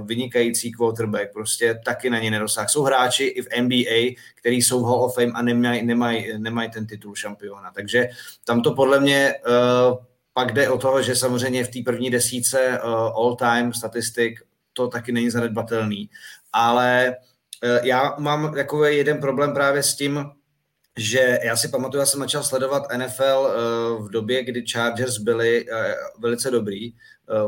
vynikající quarterback, prostě taky na ně nedosáhl. Jsou hráči i v NBA, kteří jsou v Hall of Fame a nemají, nemaj, nemaj ten titul šampiona. Takže tam to podle mě uh, pak jde o to, že samozřejmě v té první desíce all-time statistik to taky není zanedbatelný. Ale já mám takový jeden problém právě s tím, že já si pamatuju, já jsem začal sledovat NFL uh, v době, kdy Chargers byli uh, velice dobrý uh,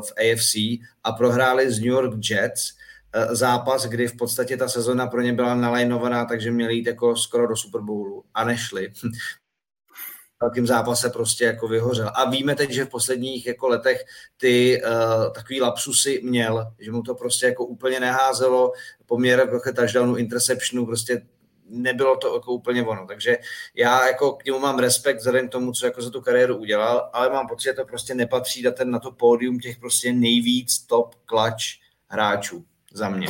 v AFC a prohráli z New York Jets eh, zápas, kdy v podstatě ta sezona pro ně byla nalajnovaná, takže měli jít jako skoro do Super Bowlu a nešli. velkým zápase prostě jako vyhořel. A víme teď, že v posledních jako letech ty uh, takový lapsusy měl, že mu to prostě jako úplně neházelo, poměr jako touchdownu, interceptionu, prostě nebylo to jako úplně ono. Takže já jako k němu mám respekt vzhledem k tomu, co jako za tu kariéru udělal, ale mám pocit, že to prostě nepatří na, ten, na to pódium těch prostě nejvíc top clutch hráčů za mě.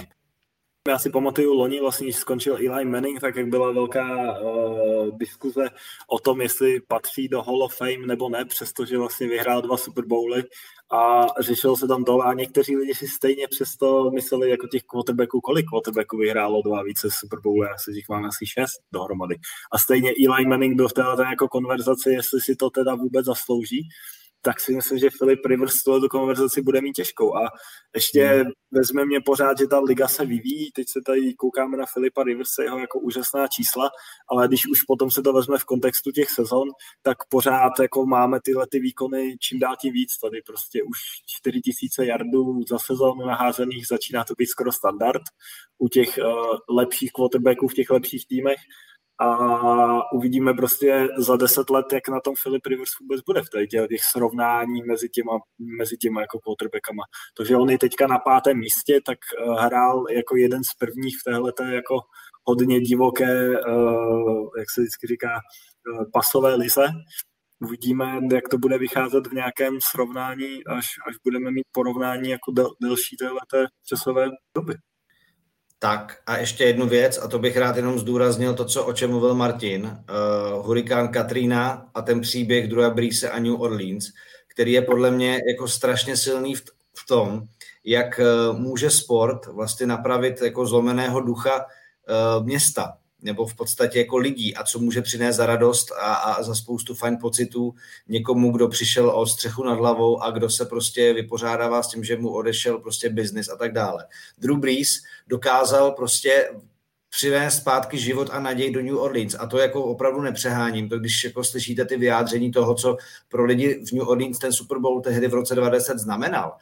Já si pamatuju loni, vlastně, když skončil Eli Manning, tak jak byla velká uh, diskuze o tom, jestli patří do Hall of Fame nebo ne, přestože vlastně vyhrál dva Super Bowly a řešil se tam to a někteří lidi si stejně přesto mysleli jako těch quarterbacků, kolik quarterbacků vyhrálo dva více Super Bowly, já si mám asi šest dohromady. A stejně Eli Manning byl v této jako konverzaci, jestli si to teda vůbec zaslouží tak si myslím, že Filip Rivers tuhle konverzaci bude mít těžkou. A ještě hmm. vezme mě pořád, že ta liga se vyvíjí, teď se tady koukáme na Filipa Riverse, jeho jako úžasná čísla, ale když už potom se to vezme v kontextu těch sezon, tak pořád jako máme tyhle ty výkony čím dál tím víc. Tady prostě už 4000 yardů za sezónu naházených začíná to být skoro standard u těch uh, lepších quarterbacků v těch lepších týmech a uvidíme prostě za deset let, jak na tom Philip Rivers vůbec bude v těch, těch srovnání mezi těma, mezi těma jako quarterbackama. To, že on je teďka na pátém místě, tak uh, hrál jako jeden z prvních v téhle jako hodně divoké, uh, jak se vždycky říká, uh, pasové lize. Uvidíme, jak to bude vycházet v nějakém srovnání, až, až budeme mít porovnání jako del, delší téhleté časové doby. Tak a ještě jednu věc, a to bych rád jenom zdůraznil to, co, o čem mluvil Martin. Uh, hurikán Katrina a ten příběh druhé Brise a New Orleans, který je podle mě jako strašně silný v, v tom, jak uh, může sport vlastně napravit jako zlomeného ducha uh, města nebo v podstatě jako lidí a co může přinést za radost a, a za spoustu fajn pocitů někomu, kdo přišel o střechu nad hlavou a kdo se prostě vypořádává s tím, že mu odešel prostě biznis a tak dále. Drew Brees dokázal prostě přivést zpátky život a naději do New Orleans. A to jako opravdu nepřeháním. To když jako slyšíte ty vyjádření toho, co pro lidi v New Orleans ten Super Bowl tehdy v roce 2010 znamenal,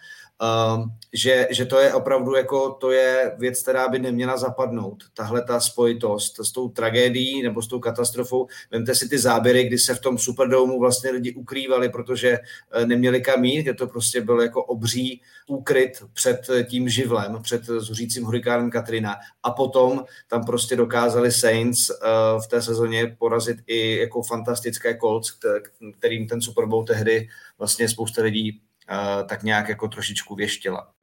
že, že to je opravdu jako, to je věc, která by neměla zapadnout. Tahle ta spojitost s tou tragédií nebo s tou katastrofou. Vemte si ty záběry, kdy se v tom Superdomu vlastně lidi ukrývali, protože eh, neměli kam jít, kde to prostě byl jako obří úkryt před tím živlem, před zuřícím hurikánem Katrina. A potom tam prostě dokázali Saints v té sezóně porazit i jako fantastické Colts, kterým ten Super Bowl tehdy vlastně spousta lidí tak nějak jako trošičku věštila.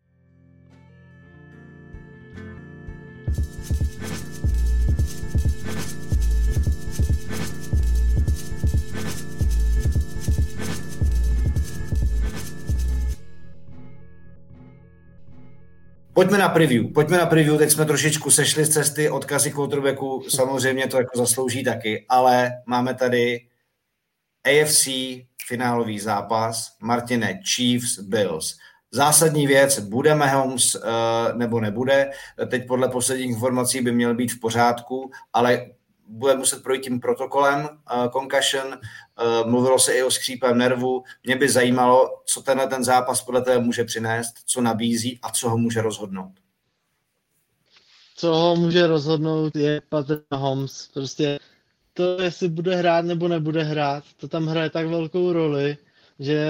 Pojďme na preview. Pojďme na preview. Teď jsme trošičku sešli z cesty odkazy quarterbacku. Samozřejmě to jako zaslouží taky, ale máme tady AFC finálový zápas. Martine, Chiefs, Bills. Zásadní věc, bude Mahomes uh, nebo nebude. Teď podle posledních informací by měl být v pořádku, ale bude muset projít tím protokolem uh, concussion. Uh, mluvilo se i o skřípém nervu. Mě by zajímalo, co tenhle ten zápas podle tebe může přinést, co nabízí a co ho může rozhodnout. Co ho může rozhodnout je Patrick Mahomes. Prostě to, jestli bude hrát nebo nebude hrát, to tam hraje tak velkou roli, že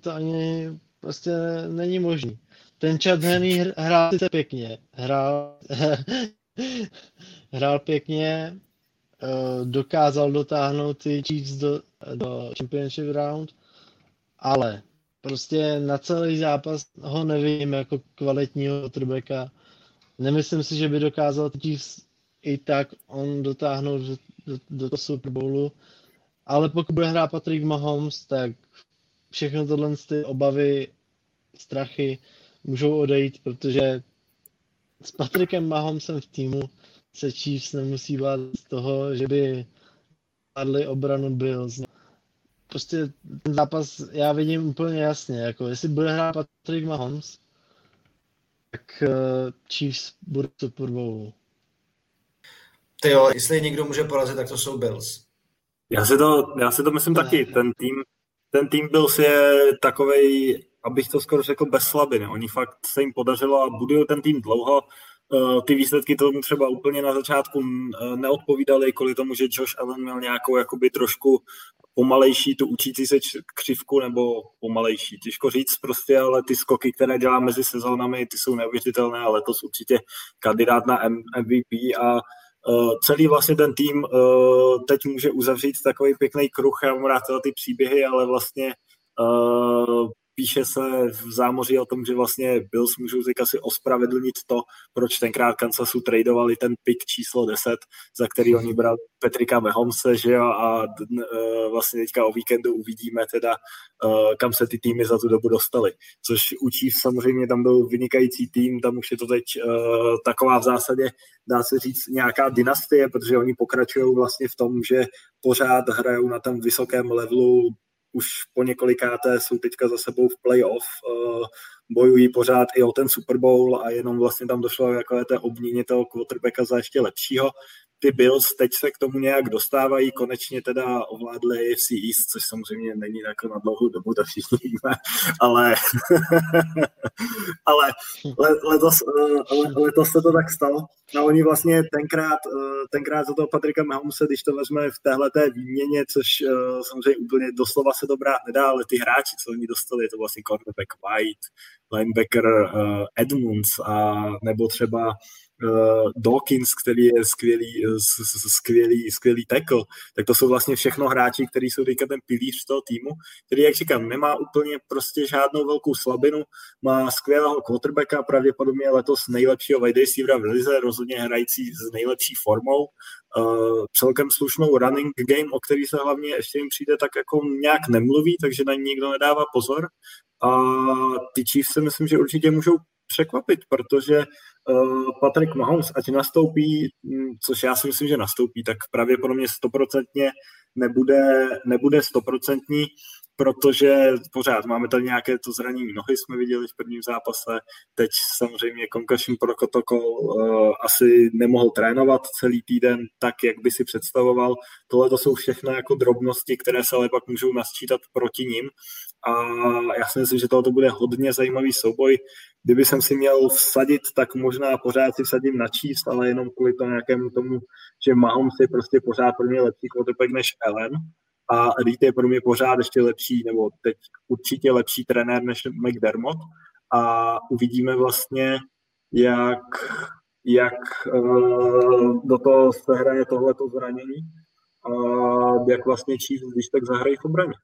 to ani prostě není možný. Ten Chad Henny hrál sice pěkně, hrál, hrál pěkně, eh, dokázal dotáhnout ty Chiefs do, do Championship Round, ale prostě na celý zápas ho nevidím jako kvalitního quarterbacka. Nemyslím si, že by dokázal Chiefs i tak on dotáhnout do, do, do toho Super Bowlu. Ale pokud bude hrát Patrick Mahomes, tak všechno tohle ty obavy, strachy můžou odejít, protože s Patrickem Mahomesem v týmu se Chiefs nemusí bát z toho, že by padli obranu Bills. Prostě ten zápas já vidím úplně jasně, jako jestli bude hrát Patrick Mahomes, tak uh, Chiefs bude Super Bowl. Ty jo, jestli někdo může porazit, tak to jsou Bills. Já si to, já si to myslím taky. Ten tým, ten tým Bills je takovej abych to skoro řekl, bez slabiny. Oni fakt se jim podařilo a budují ten tým dlouho. Eh, ty výsledky tomu třeba úplně na začátku eh, neodpovídaly, kvůli tomu, že Josh Allen měl nějakou jakoby trošku pomalejší tu učící se křivku nebo pomalejší, těžko říct prostě, ale ty skoky, které dělá mezi sezónami, ty jsou neuvěřitelné a letos určitě kandidát na MVP a celý vlastně ten tým uh, teď může uzavřít takový pěkný kruh, já mám rád ty příběhy, ale vlastně uh, píše se v zámoří o tom, že vlastně Bills můžou teď asi ospravedlnit to, proč tenkrát Kansasu tradovali ten pick číslo 10, za který oni brali Petrika Mahomse, že jo, a uh, vlastně teďka o víkendu uvidíme teda, uh, kam se ty týmy za tu dobu dostali. Což u Chiefs samozřejmě tam byl vynikající tým, tam už je to teď uh, taková v zásadě, dá se říct, nějaká dynastie, protože oni pokračují vlastně v tom, že pořád hrajou na tom vysokém levelu už po několikáté jsou teďka za sebou v playoff, uh, bojují pořád i o ten Super Bowl a jenom vlastně tam došlo jako té obměně toho quarterbacka za ještě lepšího ty Bills teď se k tomu nějak dostávají, konečně teda ovládli AFC East, což samozřejmě není jako na dlouhou dobu, to všichni víme, ale, ale letos, eh, letos se to tak stalo. A oni vlastně tenkrát, eh, tenkrát za toho Patrika Mahomese, když to vezme v téhle té výměně, což eh, samozřejmě úplně doslova se to brát nedá, ale ty hráči, co oni dostali, je to vlastně cornerback White, linebacker Edmunds a nebo třeba uh, Dawkins, který je skvělý, uh, skvělý, skvělý tackle, tak to jsou vlastně všechno hráči, kteří jsou teďka ten pilíř toho týmu, který, jak říkám, nemá úplně prostě žádnou velkou slabinu, má skvělého quarterbacka, pravděpodobně letos nejlepšího wide receivera v lize, rozhodně hrající s nejlepší formou, uh, celkem slušnou running game, o který se hlavně ještě jim přijde tak jako nějak nemluví, takže na ní nikdo nedává pozor. A ty Chiefs si myslím, že určitě můžou překvapit, protože uh, Patrick Mahomes, ať nastoupí, hm, což já si myslím, že nastoupí, tak pravděpodobně stoprocentně nebude, nebude stoprocentní, protože pořád máme tady nějaké to zranění nohy, jsme viděli v prvním zápase, teď samozřejmě concussion protokol uh, asi nemohl trénovat celý týden tak, jak by si představoval. Tohle to jsou všechno jako drobnosti, které se ale pak můžou nasčítat proti ním a já si myslím, že tohle bude hodně zajímavý souboj. Kdyby jsem si měl vsadit, tak možná pořád si vsadím na číst, ale jenom kvůli tomu nějakému tomu, že Mahomes je prostě pořád pro mě lepší quarterback než Ellen a Reed je pro mě pořád ještě lepší, nebo teď určitě lepší trenér než McDermott a uvidíme vlastně, jak, jak uh, do toho se hraje tohleto zranění a jak vlastně Chiefs, když tak zahrají v obraně.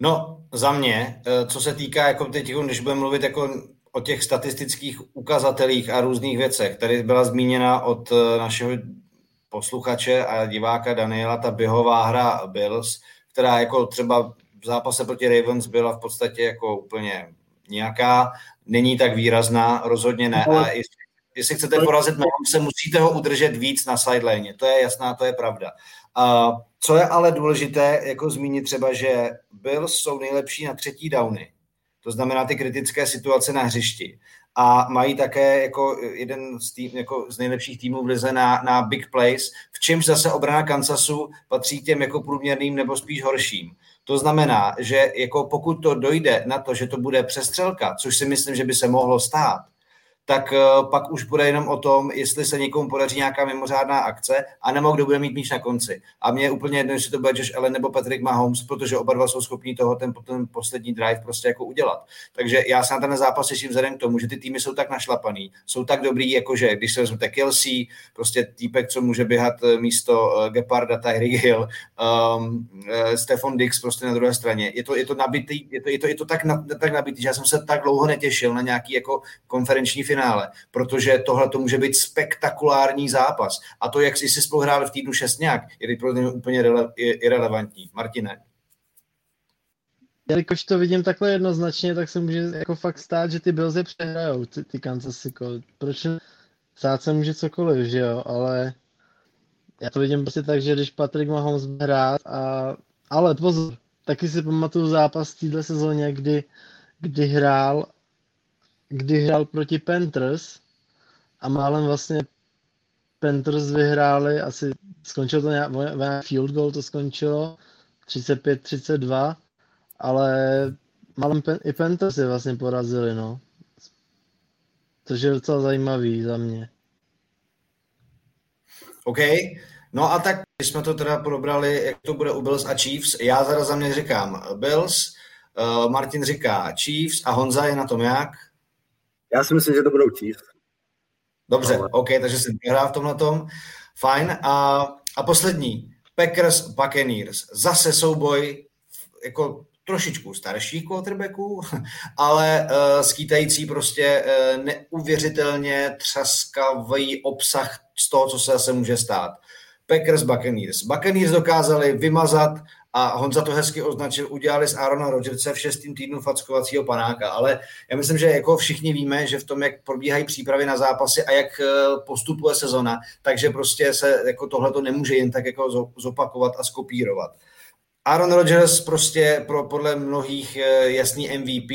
No, za mě, eh, co se týká, jako teď, jako když budeme mluvit jako o těch statistických ukazatelích a různých věcech, tady byla zmíněna od eh, našeho posluchače a diváka Daniela ta běhová hra Bills, která jako třeba v zápase proti Ravens byla v podstatě jako úplně nějaká, není tak výrazná, rozhodně ne. A jestli, jestli chcete porazit se musíte ho udržet víc na sideline. To je jasná, to je pravda. Uh, co je ale důležité, jako zmínit třeba, že Bills jsou nejlepší na třetí downy, to znamená ty kritické situace na hřišti. A mají také jako jeden z, tým, jako z nejlepších týmů v lize na, na big plays, v čemž zase obrana Kansasu patří těm jako průměrným nebo spíš horším. To znamená, že jako pokud to dojde na to, že to bude přestřelka, což si myslím, že by se mohlo stát, tak eh, pak už bude jenom o tom, jestli se někomu podaří nějaká mimořádná akce, anebo kdo bude mít míč na konci. A mě je úplně jedno, jestli to bude Josh Allen nebo Patrick Mahomes, protože oba dva jsou schopní toho ten, ten poslední drive prostě jako udělat. Takže já se na ten zápas těším vzhledem k tomu, že ty týmy jsou tak našlapaný, jsou tak dobrý, jakože když se vezmete Kelsey, prostě týpek, co může běhat eh, místo uh, Geparda, Tyreek Hill, um, uh, Stefan Dix prostě na druhé straně. Je to, je to nabitý, je to, je to, je to tak, na, tak nabitý, že já jsem se tak dlouho netěšil na nějaký jako konferenční finále, protože tohle to může být spektakulární zápas. A to, jak si si spolu hráli v týdnu šestňák, je pro mě úplně rele, irrelevantní. Martine. Jelikož to vidím takhle jednoznačně, tak se může jako fakt stát, že ty Bills přehrajou, ty, ty Kansas City. Proč stát se může cokoliv, že jo, ale já to vidím prostě tak, že když Patrick Mahomes hrát a... Ale pozor, taky si pamatuju zápas v téhle sezóně, kdy, kdy hrál kdy hrál proti Panthers a málem vlastně Panthers vyhráli, asi skončilo to nějak, field goal to skončilo, 35-32, ale malém pen, i Panthers vlastně porazili, no. Což je docela zajímavý za mě. OK. No a tak, když jsme to teda probrali, jak to bude u Bills a Chiefs, já zara za mě říkám Bills, uh, Martin říká Chiefs a Honza je na tom jak? Já si myslím, že to budou Chiefs. Dobře, Ale... OK, takže jsem vyhrál v tomhle tom. Fajn. A, a poslední, Packers Buccaneers. Zase souboj jako trošičku starších quarterbacků, ale uh, skýtající prostě uh, neuvěřitelně třaskavý obsah z toho, co se zase může stát. Packers Buccaneers. Buccaneers dokázali vymazat a Honza to hezky označil, udělali z Arona Rodgerse v šestým týdnu fackovacího panáka, ale já myslím, že jako všichni víme, že v tom, jak probíhají přípravy na zápasy a jak eh, postupuje sezona, takže prostě se jako tohle to nemůže jen tak jako zopakovat a skopírovat. Aaron Rodgers prostě pro, podle mnohých eh, jasný MVP,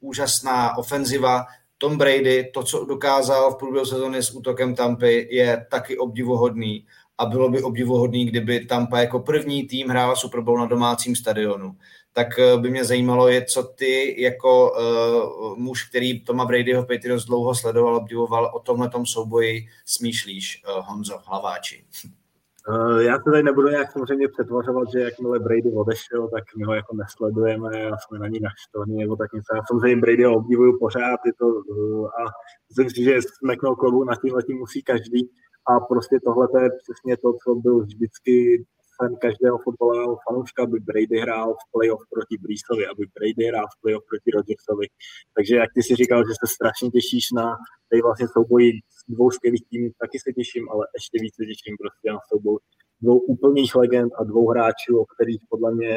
úžasná ofenziva, Tom Brady, to, co dokázal v průběhu sezóny s útokem Tampy, je taky obdivuhodný a bylo by obdivuhodný, kdyby Tampa jako první tým hrál Super Bowl na domácím stadionu. Tak eh, by mě zajímalo, je, co ty jako uh, muž, který Toma Bradyho Patriots dlouho sledoval, obdivoval, o tomhle souboji smýšlíš, uh, Honzo Hlaváči. Já se tady nebudu nějak samozřejmě přetvařovat, že jakmile Brady odešel, tak my ho jako nesledujeme a jsme na ní naštvaní nebo tak něco. Já samozřejmě Brady obdivuju pořád je to, a myslím si, že smeknout klobu na tím musí každý a prostě tohle je přesně to, co byl vždycky sen každého fotbalového fanouška, aby Brady hrál v playoff proti Breesovi, aby Brady hrál v playoff proti Rodgersovi. Takže jak ty si říkal, že se strašně těšíš na tady vlastně souboji dvou skvělých týmů, taky se těším, ale ještě více těším prostě na souboj dvou úplných legend a dvou hráčů, o kterých podle mě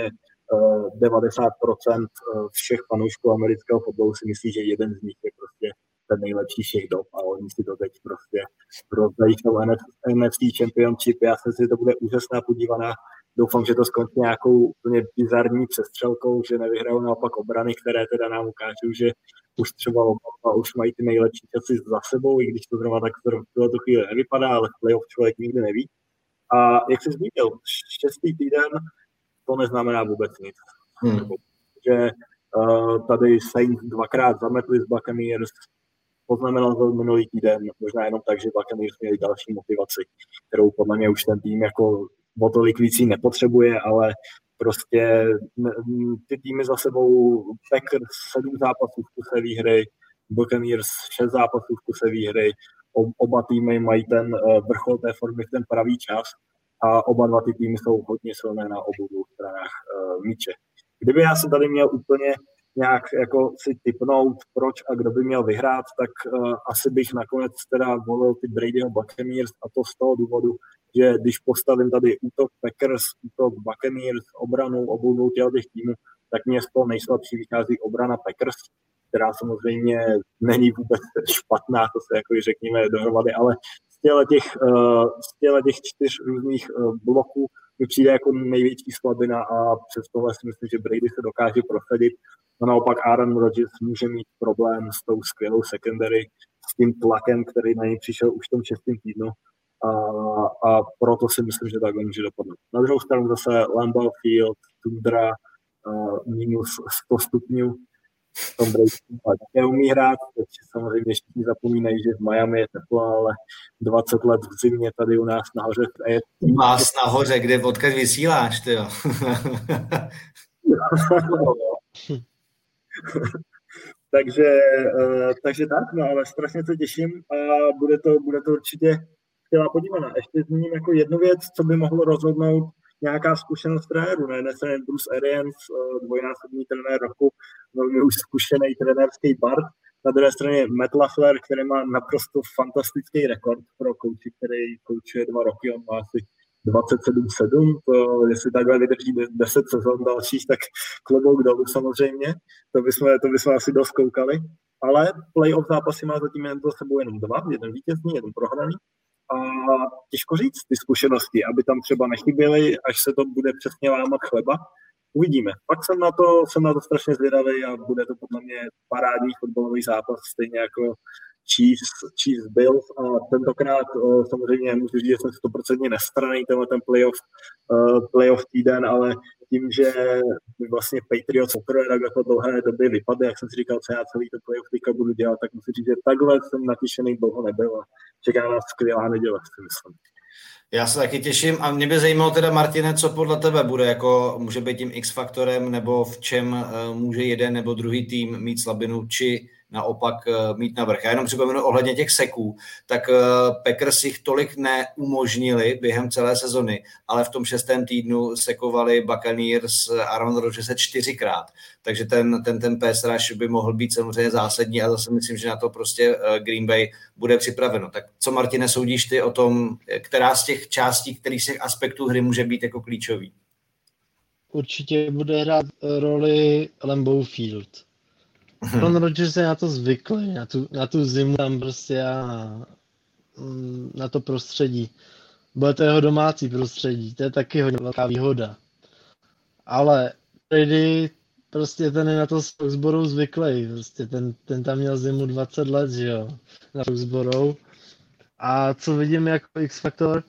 90% eh, eh, všech fanoušků amerického fotbalu si myslí, že jeden z nich je prostě ten nejlepší všech dob a oni si to teď prostě rozdají tou NFC Championship. Já si že to bude úžasná podívaná. Doufám, že to skončí nějakou úplně bizarní přestřelkou, že nevyhrajou naopak obrany, které teda nám ukážou, že už třeba oba už mají ty nejlepší časy za sebou, i když to zrovna tak v tuto chvíli nevypadá, ale v playoff člověk nikdy neví. A jak jsi zmínil, šestý týden to neznamená vůbec nic. Hmm. Že uh, tady Saints dvakrát zametli z Buccaneers, poznamenal to minulý týden, možná jenom tak, že Buccaneers měli další motivaci, kterou podle mě už ten tým jako o tolik nepotřebuje, ale prostě ty týmy za sebou Packers sedm zápasů v kuse výhry, Buccaneers šest zápasů v kuse výhry, oba týmy mají ten eh, vrchol té formy v ten pravý čas a oba dva ty týmy jsou hodně silné na obou dvou stranách uh, míče. Kdyby já jsem tady měl úplně nějak jako si typnout, proč a kdo by měl vyhrát, tak uh, asi bych nakonec teda volil ty Bradyho Buccaneers a to z toho důvodu, že když postavím tady útok Packers, útok Buccaneers, obranu obou dvou těch týmů, tak mě z toho nejslabší vychází obrana Packers, která samozřejmě není vůbec špatná, to se jako řekněme dohromady, ale z těch, uh, z těch čtyř různých uh, bloků mi přijde jako největší slabina a přes tohle si myslím, že Brady se dokáže prosadit. No naopak Aaron Rodgers může mít problém s tou skvělou secondary, s tím tlakem, který na něj přišel už v tom šestém týdnu. A, a proto si myslím, že takhle může dopadnout. Na druhou stranu zase Lambeau Field, Tundra, uh, minus 100 stupňů, Tom Brady umí hrát, teď samozřejmě všichni zapomínají, že v Miami je teplo, ale 20 let v zimě tady u nás nahoře je... Vás nahoře, kde odkud vysíláš, ty jo. takže, uh, takže tak, no ale strašně se těším a bude to, bude to určitě chtěla podívaná. Ještě zmíním jako jednu věc, co by mohlo rozhodnout nějaká zkušenost trenéru. Na jedné straně Bruce Arians, eh, dvojnásobný trenér roku, velmi už zkušený trenérský Bart, na druhé straně Matt LaFleur, který má naprosto fantastický rekord pro kouči, který koučuje dva roky, on má asi 27-7, to jestli takhle vydrží 10 sezon dalších, tak klobouk dolů samozřejmě, to bychom, to bychom asi dost koukali, ale playoff zápasy má zatím jen za sebou jenom dva, jeden vítězný, jeden prohraný, a těžko říct ty zkušenosti, aby tam třeba nechyběly, až se to bude přesně lámat chleba. Uvidíme. Pak jsem na to, jsem na to strašně zvědavý a bude to podle mě parádní fotbalový zápas, stejně jako Chiefs, Chiefs Bills a tentokrát uh, samozřejmě můžu říct, že jsem stoprocentně nestraný tenhle ten playoff, uh, playoff týden, ale tím, že vlastně Patriots poprvé tak jako dlouhé doby vypadly, jak jsem si říkal, co já celý to playoff teďka budu dělat, tak musím říct, že takhle jsem natěšený dlouho nebyl a čeká nás skvělá neděle, si myslím. Já se taky těším a mě by zajímalo teda, Martine, co podle tebe bude, jako může být tím X-faktorem, nebo v čem eh, může jeden nebo druhý tým mít slabinu, či naopak eh, mít navrh. Já jenom připomenu ohledně těch seků, tak eh, Packers jich tolik neumožnili během celé sezony, ale v tom šestém týdnu sekovali Buccaneers Aaron Rodgers čtyřikrát, takže ten, ten, ten pass rush by mohl být samozřejmě zásadní a zase myslím, že na to prostě eh, Green Bay bude připraveno. Tak co, Martine, soudíš ty o tom, která z těch částí, kterých z těch aspektů hry může být jako klíčový? Určitě bude hrát roli Lambeau Field. Ron Rodgers je na to zvyklý, na tu, na tu zimu tam prostě a na, mm, na to prostředí. Bude to jeho domácí prostředí, to je taky hodně velká výhoda. Ale Brady prostě ten je na to s Foxborou zvyklý. Prostě ten, ten tam měl zimu 20 let, že jo, na Foxborou. A co vidím jako X-Factor,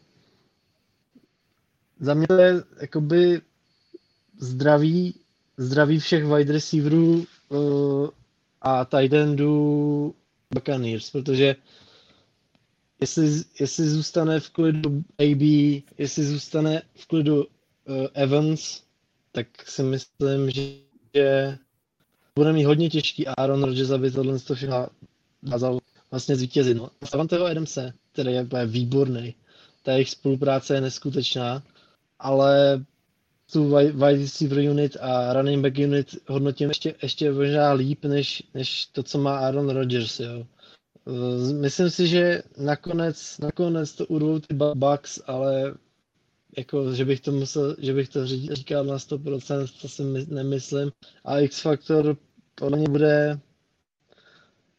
za mě to je jakoby zdraví, zdraví všech wide receiverů uh, a tight endu Buccaneers, protože jestli, jestli zůstane v klidu AB, jestli zůstane v klidu uh, Evans, tak si myslím, že bude mít hodně těžký Aaron Rodgers, aby tohle to všechno dokázal vlastně zvítězit. No. Savanteho Adamse, který je výborný, ta jejich spolupráce je neskutečná, ale tu wide receiver unit a running back unit hodnotím ještě, ještě možná líp, než, než to, co má Aaron Rodgers, jo. Myslím si, že nakonec, nakonec to urvou ty Bucks, ale jako, že bych to musel, že bych to říkal na 100%, to si nemyslím. A X Factor podle mě bude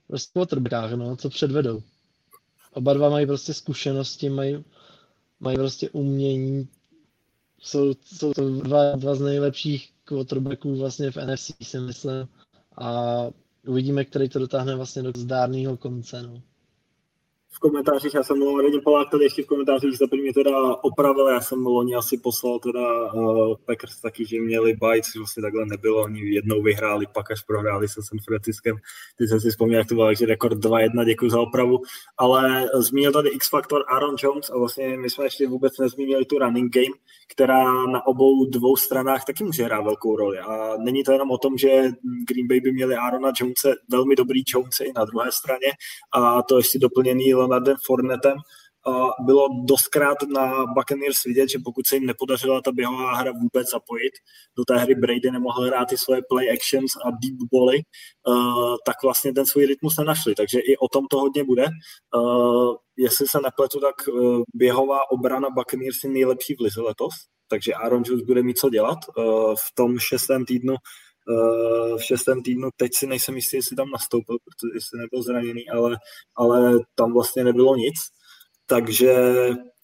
prostě quarterbackách, no, co předvedou. Oba dva mají prostě zkušenosti, mají, mají prostě umění jsou, jsou to dva, dva z nejlepších quarterbacků vlastně v NFC, si myslím. A uvidíme, který to dotáhne vlastně do zdárného konce. No v komentářích, já jsem mluvil Radim Polák tady ještě v komentářích za první teda opravil, já jsem loni asi poslal teda uh, Packers taky, že měli bajt, což vlastně takhle nebylo, oni jednou vyhráli, pak až prohráli se San Franciskem, ty jsem si vzpomněl, jak to bylo, takže rekord 2-1, děkuji za opravu, ale zmínil tady X-Factor Aaron Jones a vlastně my jsme ještě vůbec nezmínili tu running game, která na obou dvou stranách taky může hrát velkou roli. A není to jenom o tom, že Green Bay by měli Aarona Jonese, velmi dobrý Jones i na druhé straně. A to ještě doplněný Leonardem Fornetem, bylo dostkrát na Buccaneers vidět, že pokud se jim nepodařila ta běhová hra vůbec zapojit, do té hry Brady nemohl hrát ty svoje play actions a deep bally, tak vlastně ten svůj rytmus nenašli. Takže i o tom to hodně bude. Jestli se nepletu, tak běhová obrana Buccaneers je nejlepší v lize letos, takže Aaron Jones bude mít co dělat. V tom šestém týdnu v šestém týdnu. Teď si nejsem jistý, jestli tam nastoupil, protože jsi nebyl zraněný, ale, ale tam vlastně nebylo nic. Takže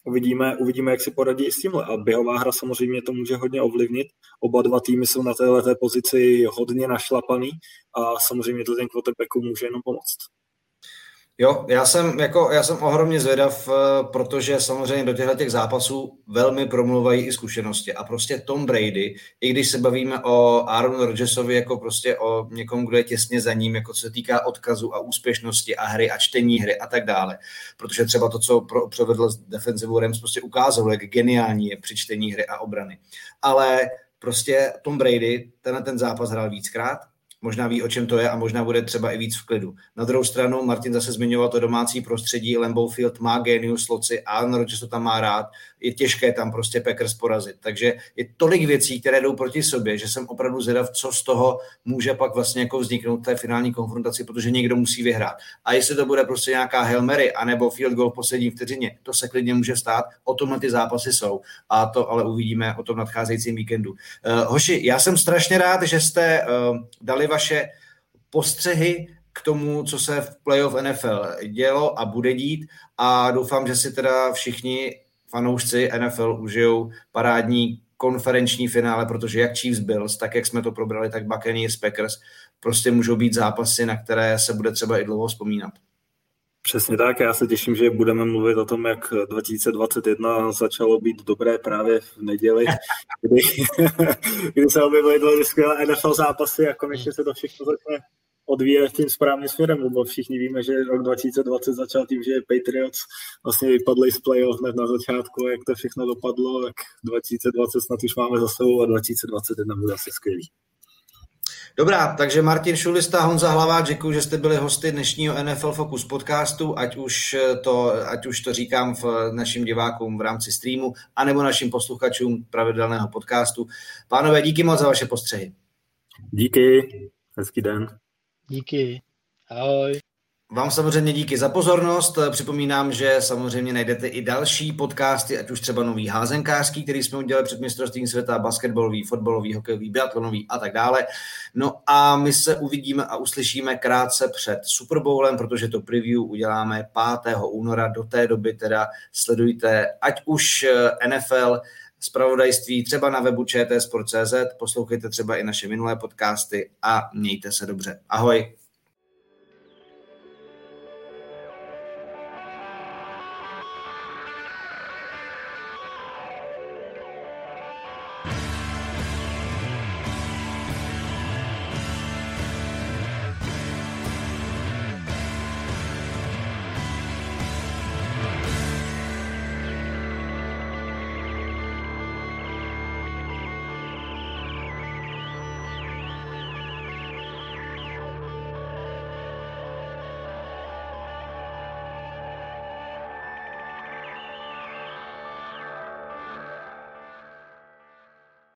uvidíme, uvidíme, jak si poradí i s tímhle. A běhová hra samozřejmě to může hodně ovlivnit. Oba dva týmy jsou na této pozici hodně našlapaný a samozřejmě to ten quarterbacku může jenom pomoct. Jo, já jsem, jako, já jsem ohromně zvědav, eh, protože samozřejmě do těchto těch zápasů velmi promluvají i zkušenosti. A prostě Tom Brady, i když se bavíme o Aaron Rodgersovi jako prostě o někom, kdo je těsně za ním, jako co se týká odkazu a úspěšnosti a hry a čtení hry a tak dále. Protože třeba to, co pro, provedl s defensive Rams, prostě ukázalo, jak geniální je při čtení hry a obrany. Ale prostě Tom Brady ten, ten zápas hrál víckrát, možná ví, o čem to je a možná bude třeba i víc v klidu. Na druhou stranu, Martin zase zmiňoval to domácí prostředí, Lambeau Field má genius loci, Aaron Rodgers to tam má rád, je těžké tam prostě Packers porazit. Takže je tolik věcí, které jdou proti sobě, že jsem opravdu zvědav, co z toho může pak vlastně jako vzniknout té finální konfrontaci, protože někdo musí vyhrát. A jestli to bude prostě nějaká Hail Mary, anebo field goal v poslední vteřině, to se klidně může stát, o tomhle ty zápasy jsou. A to ale uvidíme o tom nadcházejícím víkendu. Uh, hoši, já jsem strašně rád, že jste uh, dali vaše postřehy k tomu, co se v playoff NFL dělo a bude dít a doufám, že si teda všichni fanoušci NFL užijou parádní konferenční finále, protože jak Chiefs Bills, tak jak jsme to probrali, tak Buccaneers Packers prostě můžou být zápasy, na které se bude třeba i dlouho vzpomínat. Přesně tak, já se těším, že budeme mluvit o tom, jak 2021 začalo být dobré právě v neděli, kdy, kdy se objevily dvě skvělé NFL zápasy a konečně se to všechno začne odvíjet tím správným směrem, lebo všichni víme, že rok 2020 začal tím, že Patriots vlastně vypadli z playoff hned na začátku, jak to všechno dopadlo, tak 2020 snad už máme za sebou a 2021 bude asi skvělý. Dobrá, takže Martin Šulista, Honza Hlaváč, děkuji, že jste byli hosty dnešního NFL Focus podcastu, ať už to, ať už to říkám v našim divákům v rámci streamu, anebo našim posluchačům pravidelného podcastu. Pánové, díky moc za vaše postřehy. Díky, hezký den. Díky. Ahoj. Vám samozřejmě díky za pozornost. Připomínám, že samozřejmě najdete i další podcasty, ať už třeba nový házenkářský, který jsme udělali před mistrovstvím světa, basketbalový, fotbalový, hokejový, biatlonový a tak dále. No a my se uvidíme a uslyšíme krátce před Super Bowlem, protože to preview uděláme 5. února. Do té doby teda sledujte ať už NFL, zpravodajství třeba na webu čtsport.cz, poslouchejte třeba i naše minulé podcasty a mějte se dobře. Ahoj.